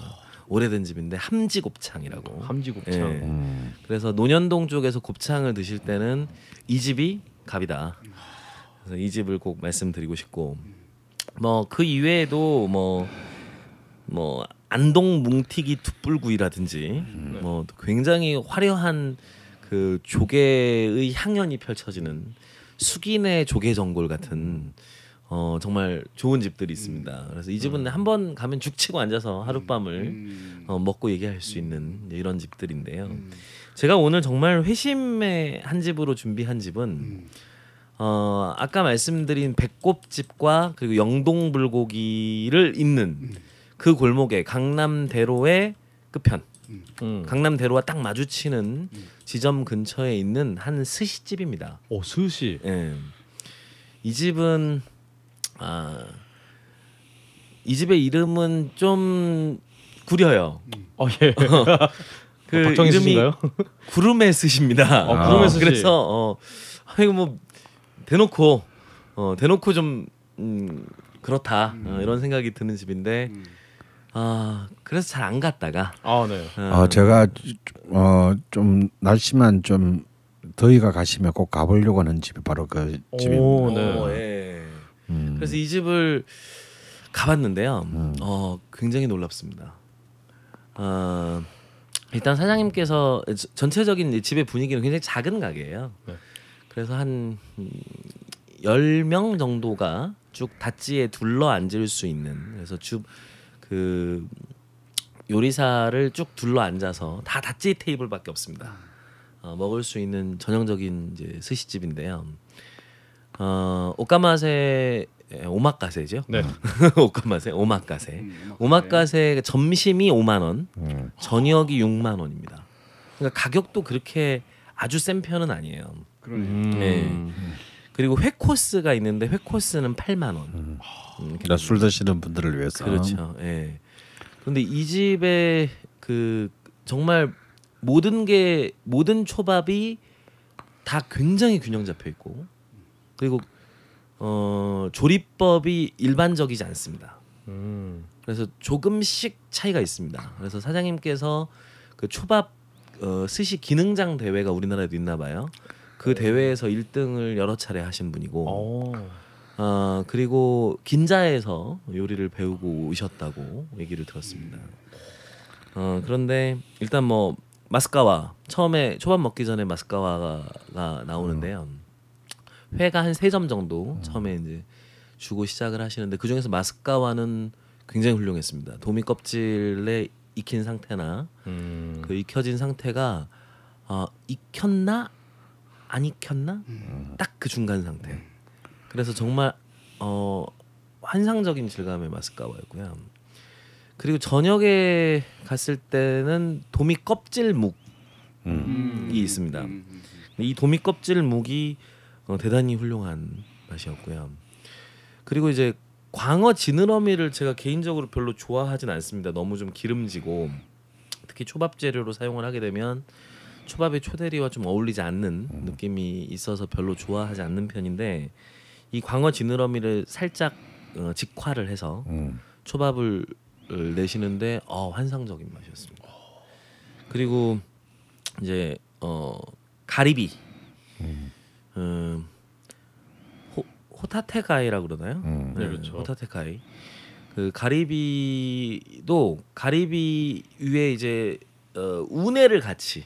C: 오래된 집인데 함지 곱창이라고.
A: 함지 곱창.
C: 예. 그래서 논현동 쪽에서 곱창을 드실 때는 이 집이 갑이다. 그래서 이 집을 꼭 말씀드리고 싶고 뭐 그 이외에도 뭐 뭐 안동 뭉티기 툭불구이라든지 뭐 굉장히 화려한 그 조개의 향연이 펼쳐지는 숙인의 조개 전골 같은 어 정말 좋은 집들이 있습니다. 그래서 이 집은 한번 가면 죽치고 앉아서 하룻밤을 어, 먹고 얘기할 수 있는 이런 집들인데요. 제가 오늘 정말 회심의 한 집으로 준비한 집은 어 아까 말씀드린 배꼽집과 그리고 영동 불고기를 잇는 그 골목에 강남대로의 끝편
A: 음.
C: 강남대로와 딱 마주치는 지점 근처에 있는 한 스시집입니다.
A: 오 스시.
C: 예. 이 집은 아, 이 집의 이름은 좀 구려요.
A: 어 예.
C: 그
A: 박정희
C: 이름이? 구름의 스시입니다.
A: 어, 구름의 스시.
C: 그래서 어, 아이고 뭐 대놓고 어, 대놓고 좀 음, 그렇다 어, 이런 생각이 드는 집인데 아 그래서 잘 안 갔다가
A: 아 네.
C: 어,
D: 어, 제가 어, 좀 날씨만 좀 더위가 가시면 꼭 가보려고 하는 집이 바로 그 집입니다.
A: 오 네.
C: 어, 예.
D: 음.
C: 그래서 이 집을 가봤는데요. 어, 굉장히 놀랍습니다. 어, 일단 사장님께서 저- 전체적인 이 집의 분위기는 굉장히 작은 가게예요.
A: 네.
C: 그래서 한 음, 10명 정도가 쭉 다찌에 둘러 앉을 수 있는 그래서 쭉그 요리사를 쭉 둘러 앉아서 다 다찌 테이블밖에 없습니다. 어, 먹을 수 있는 전형적인 이제 스시집인데요. 어, 오카마세 에, 오마카세죠.
A: 네.
C: 오카마세 오마카세. 오마카세 점심이 5만 원,
D: 음.
C: 저녁이 6만 원입니다. 그러니까 가격도 그렇게 아주 센 편은 아니에요.
B: 그러네.
A: 음.
C: 네. 그리고 회 코스가 있는데 회 코스는 8만 원. 음,
D: 그러니까 술 드시는 분들을 위해서
C: 그렇죠. 예. 그런데 이 집에 그 정말 모든 게 모든 초밥이 다 굉장히 균형 잡혀 있고 그리고 어 조리법이 일반적이지 않습니다.
A: 음.
C: 그래서 조금씩 차이가 있습니다. 그래서 사장님께서 그 초밥 어, 스시 기능장 대회가 우리나라에도 있나 봐요. 그 대회에서 1등을 여러 차례 하신 분이고
A: 오.
C: 어, 그리고 긴자에서 요리를 배우고 오셨다고 얘기를 들었습니다. 어, 그런데 일단 뭐 마스카와 처음에 초밥 먹기 전에 마스카와가 나오는데요. 회가 한 세 점 정도 처음에 이제 주고 시작을 하시는데 그 중에서 마스카와는 굉장히 훌륭했습니다. 도미 껍질에 익힌 상태나
A: 음.
C: 그 익혀진 상태가 어, 익혔나 안 익혔나 딱그 중간 상태. 그래서 정말 어, 환상적인 질감의 마스카와였고요. 그리고 저녁에 갔을 때는 도미 껍질 묵이
D: 음.
C: 있습니다.
B: 음.
C: 이 도미 껍질 묵이 어, 대단히 훌륭한 맛이었고요. 그리고 이제 광어 지느러미를 제가 개인적으로 별로 좋아하진 않습니다. 너무 좀 기름지고 특히 초밥 재료로 사용을 하게 되면 초밥의 초대리와 좀 어울리지 않는 느낌이 있어서 별로 좋아하지 않는 편인데 이 광어 지느러미를 살짝 어, 직화를 해서
D: 음.
C: 초밥을 어, 내시는데 어, 환상적인 맛이었습니다. 그리고 이제 어 가리비, 음, 호, 호타테가이라고 그러나요?
D: 음.
A: 네, 그렇죠.
C: 호타테가이. 그 가리비도 가리비 위에 이제 어, 우네를 같이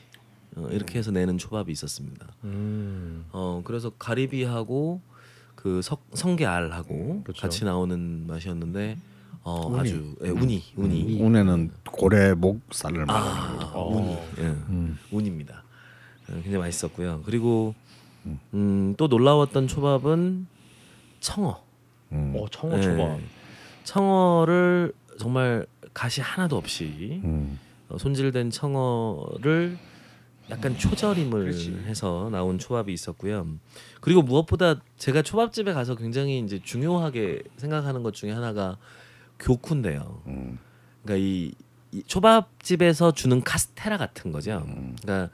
C: 어, 이렇게 해서 내는 초밥이 있었습니다.
A: 음.
C: 어 그래서 가리비하고 그 석, 성게알하고
A: 그렇죠.
C: 같이 나오는 맛이었는데 어 아주 예, 우니 우니
D: 운에는 고래 목살을 말하는
C: 아
A: 어.
C: 우니 예,
D: 음.
C: 운입니다. 예, 굉장히 맛있었고요. 그리고 음, 또 놀라웠던 초밥은 청어.
D: 음.
A: 어 청어
C: 예,
A: 초밥.
C: 청어를 정말 가시 하나도 없이
D: 음.
C: 어, 손질된 청어를 약간 초절임을
B: 그렇지.
C: 해서 나온 초밥이 있었고요. 그리고 무엇보다 제가 초밥집에 가서 굉장히 이제 중요하게 생각하는 것 중에 하나가 교쿠인데요.
D: 음.
C: 그러니까 이, 이 초밥집에서 주는 카스테라 같은 거죠.
D: 음.
C: 그러니까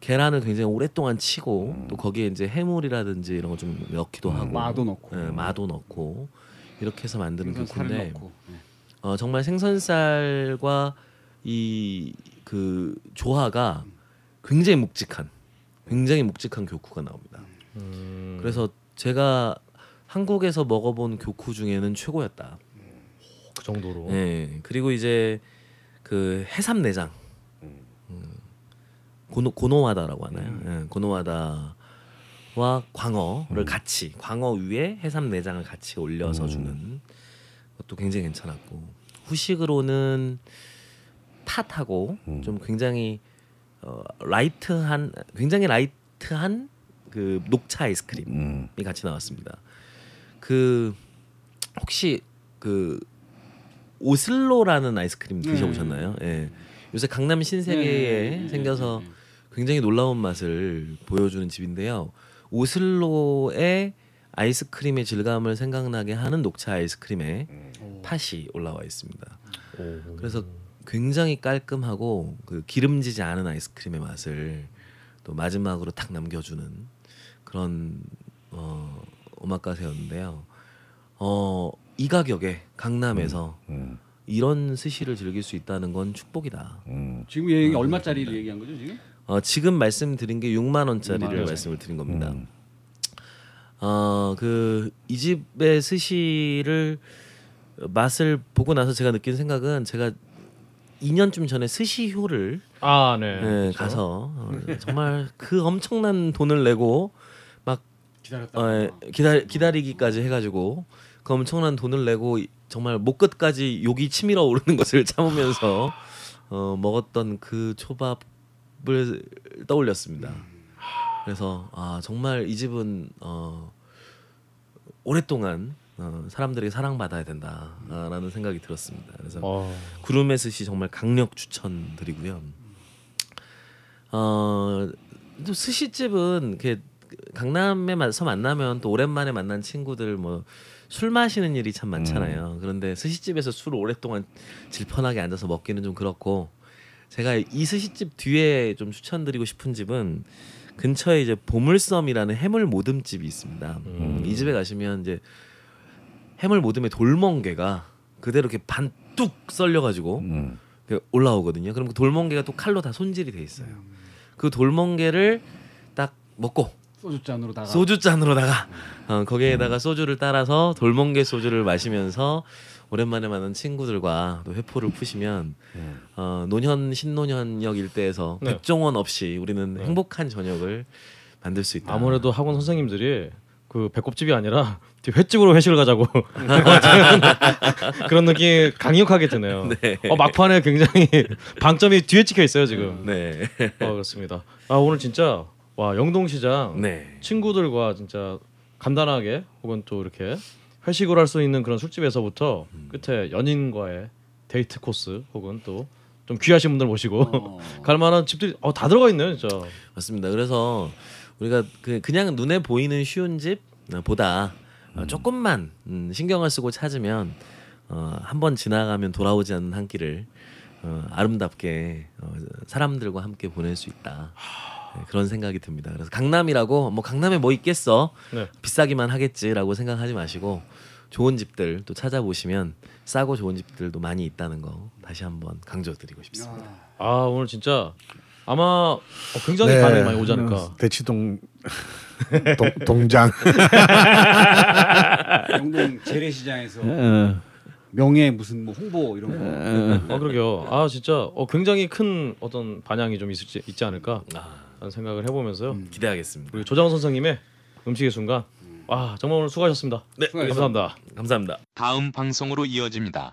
C: 계란을 굉장히 오랫동안 치고 또 거기에 이제 해물이라든지 이런 거 좀 넣기도 하고
B: 마도 넣고.
C: 예, 마도 넣고 이렇게 해서 만드는 교쿠인데.
B: 네.
C: 어, 정말 생선살과 이 그 조화가 굉장히 묵직한 굉장히 묵직한 교쿠가 나옵니다.
A: 음.
C: 그래서 제가 한국에서 먹어본 교쿠 중에는 최고였다.
A: 그 정도로.
C: 예. 그리고 이제 그 해삼 내장, 음, 고노 고노와다라고 하나요? 예, 고노와다와 광어를 같이 광어 위에 해삼 내장을 같이 올려서 주는 것도 굉장히 괜찮았고 후식으로는 팥하고 좀 굉장히 어, light한 굉장히 light한 그 녹차 아이스크림이
D: 음.
C: 같이 나왔습니다. 그 혹시 그 오슬로라는 아이스크림 드셔보셨나요? 예. 요새 강남 신세계에
B: 네.
C: 생겨서 굉장히 놀라운 맛을 보여주는 집인데요. 오슬로의 아이스크림의 질감을 생각나게 하는 녹차 아이스크림에 팥이 올라와 있습니다.
A: 오.
C: 그래서 굉장히 깔끔하고 그 기름지지 않은 아이스크림의 맛을 또 마지막으로 탁 남겨주는 그런 어, 오마카세였는데요. 어, 이 가격에 강남에서
D: 음.
C: 이런 스시를 즐길 수 있다는 건 축복이다.
D: 음.
B: 지금 얘기 얼마짜리를 얘기한 거죠 지금?
C: 어, 지금 말씀드린 게 6만 원짜리를
B: 6만 원.
C: 말씀을 드린 겁니다.
D: 음.
C: 어, 그 이 집의 스시를 맛을 보고 나서 제가 느낀 생각은 제가 2년쯤 전에 스시효를
A: 아, 네.
C: 예,
A: 그렇죠.
C: 가서 어, 정말 그 엄청난 돈을 내고 막
B: 기다렸다.
C: 어, 예, 기다 기다리기까지 해가지고 그 엄청난 돈을 내고 이- 정말 목 끝까지 욕이 치밀어 오르는 것을 참으면서 어, 먹었던 그 초밥을 떠올렸습니다. 그래서 아 정말 이 집은 어, 오랫동안 어, 사람들에게 사랑받아야 된다라는 생각이 들었습니다. 그래서
A: 어.
C: 구름의 스시 정말 강력 추천드리고요. 어, 또 스시집은 이렇게 강남에서 만나면 또 오랜만에 만난 친구들 뭐 술 마시는 일이 참 많잖아요. 그런데 스시집에서 술을 오랫동안 질펀하게 앉아서 먹기는 좀 그렇고 제가 이 스시집 뒤에 좀 추천드리고 싶은 집은 근처에 이제 보물섬이라는 해물 모듬집이 있습니다.
A: 음.
C: 이 집에 가시면 이제 해물 모듬에 돌멍게가 그대로 이렇게 반뚝 썰려가지고
D: 음.
C: 그 올라오거든요. 그럼 그 돌멍게가 또 칼로 다 손질이 돼 있어요. 그 돌멍게를 딱 먹고
B: 소주 잔으로다가
C: 소주 잔으로다가 어, 거기에다가 소주를 따라서 돌멍게 소주를 마시면서 오랜만에 만난 친구들과 또 회포를 푸시면 어, 노년 신노년역 일대에서
A: 네.
C: 백종원 없이 우리는 행복한 저녁을 만들 수 있다.
A: 아무래도 학원 선생님들이 그 배꼽집이 아니라 뒤 횟집으로 회식을 가자고 그런 느낌이 강력하게 드네요.
C: 네.
A: 어, 막판에 굉장히 방점이 뒤에 찍혀 있어요 지금.
C: 네.
A: 어, 그렇습니다. 아 오늘 진짜 와 영동시장
C: 네.
A: 친구들과 진짜 간단하게 혹은 또 이렇게 회식을 할 수 있는 그런 술집에서부터 끝에 연인과의 데이트 코스 혹은 또 좀 귀하신 분들 모시고
B: 어.
A: 갈 만한 집들이 어, 다 들어가 있네요 진짜.
C: 맞습니다. 그래서 우리가 그 그냥 눈에 보이는 쉬운 집보다 어, 조금만 음, 신경을 쓰고 찾으면 어, 한번 지나가면 돌아오지 않는 한 끼를 어, 아름답게 어, 사람들과 함께 보낼 수 있다. 네, 그런 생각이 듭니다. 그래서 강남이라고 뭐 강남에 뭐 있겠어
A: 네.
C: 비싸기만 하겠지라고 생각하지 마시고 좋은 집들 또 찾아보시면 싸고 좋은 집들도 많이 있다는 거 다시 한번 강조드리고 싶습니다.
A: 아 오늘 진짜 아마 어, 굉장히 반응이 많이 오지 않을까.
D: 음, 대치동 동, 동장.
B: 영동 재래시장에서
D: 어.
B: 명예 무슨 뭐 홍보 이런 거.
A: 어 그러게요. 아 진짜 어, 굉장히 큰 어떤 반향이 좀 있을지 있지 않을까
C: 아,
A: 라는 생각을 해보면서요.
C: 기대하겠습니다.
A: 우리 조장훈 선생님의 음식의 순간. 와 정말 오늘 수고하셨습니다.
C: 네,
A: 감사합니다.
C: 감사합니다.
G: 다음 방송으로 이어집니다.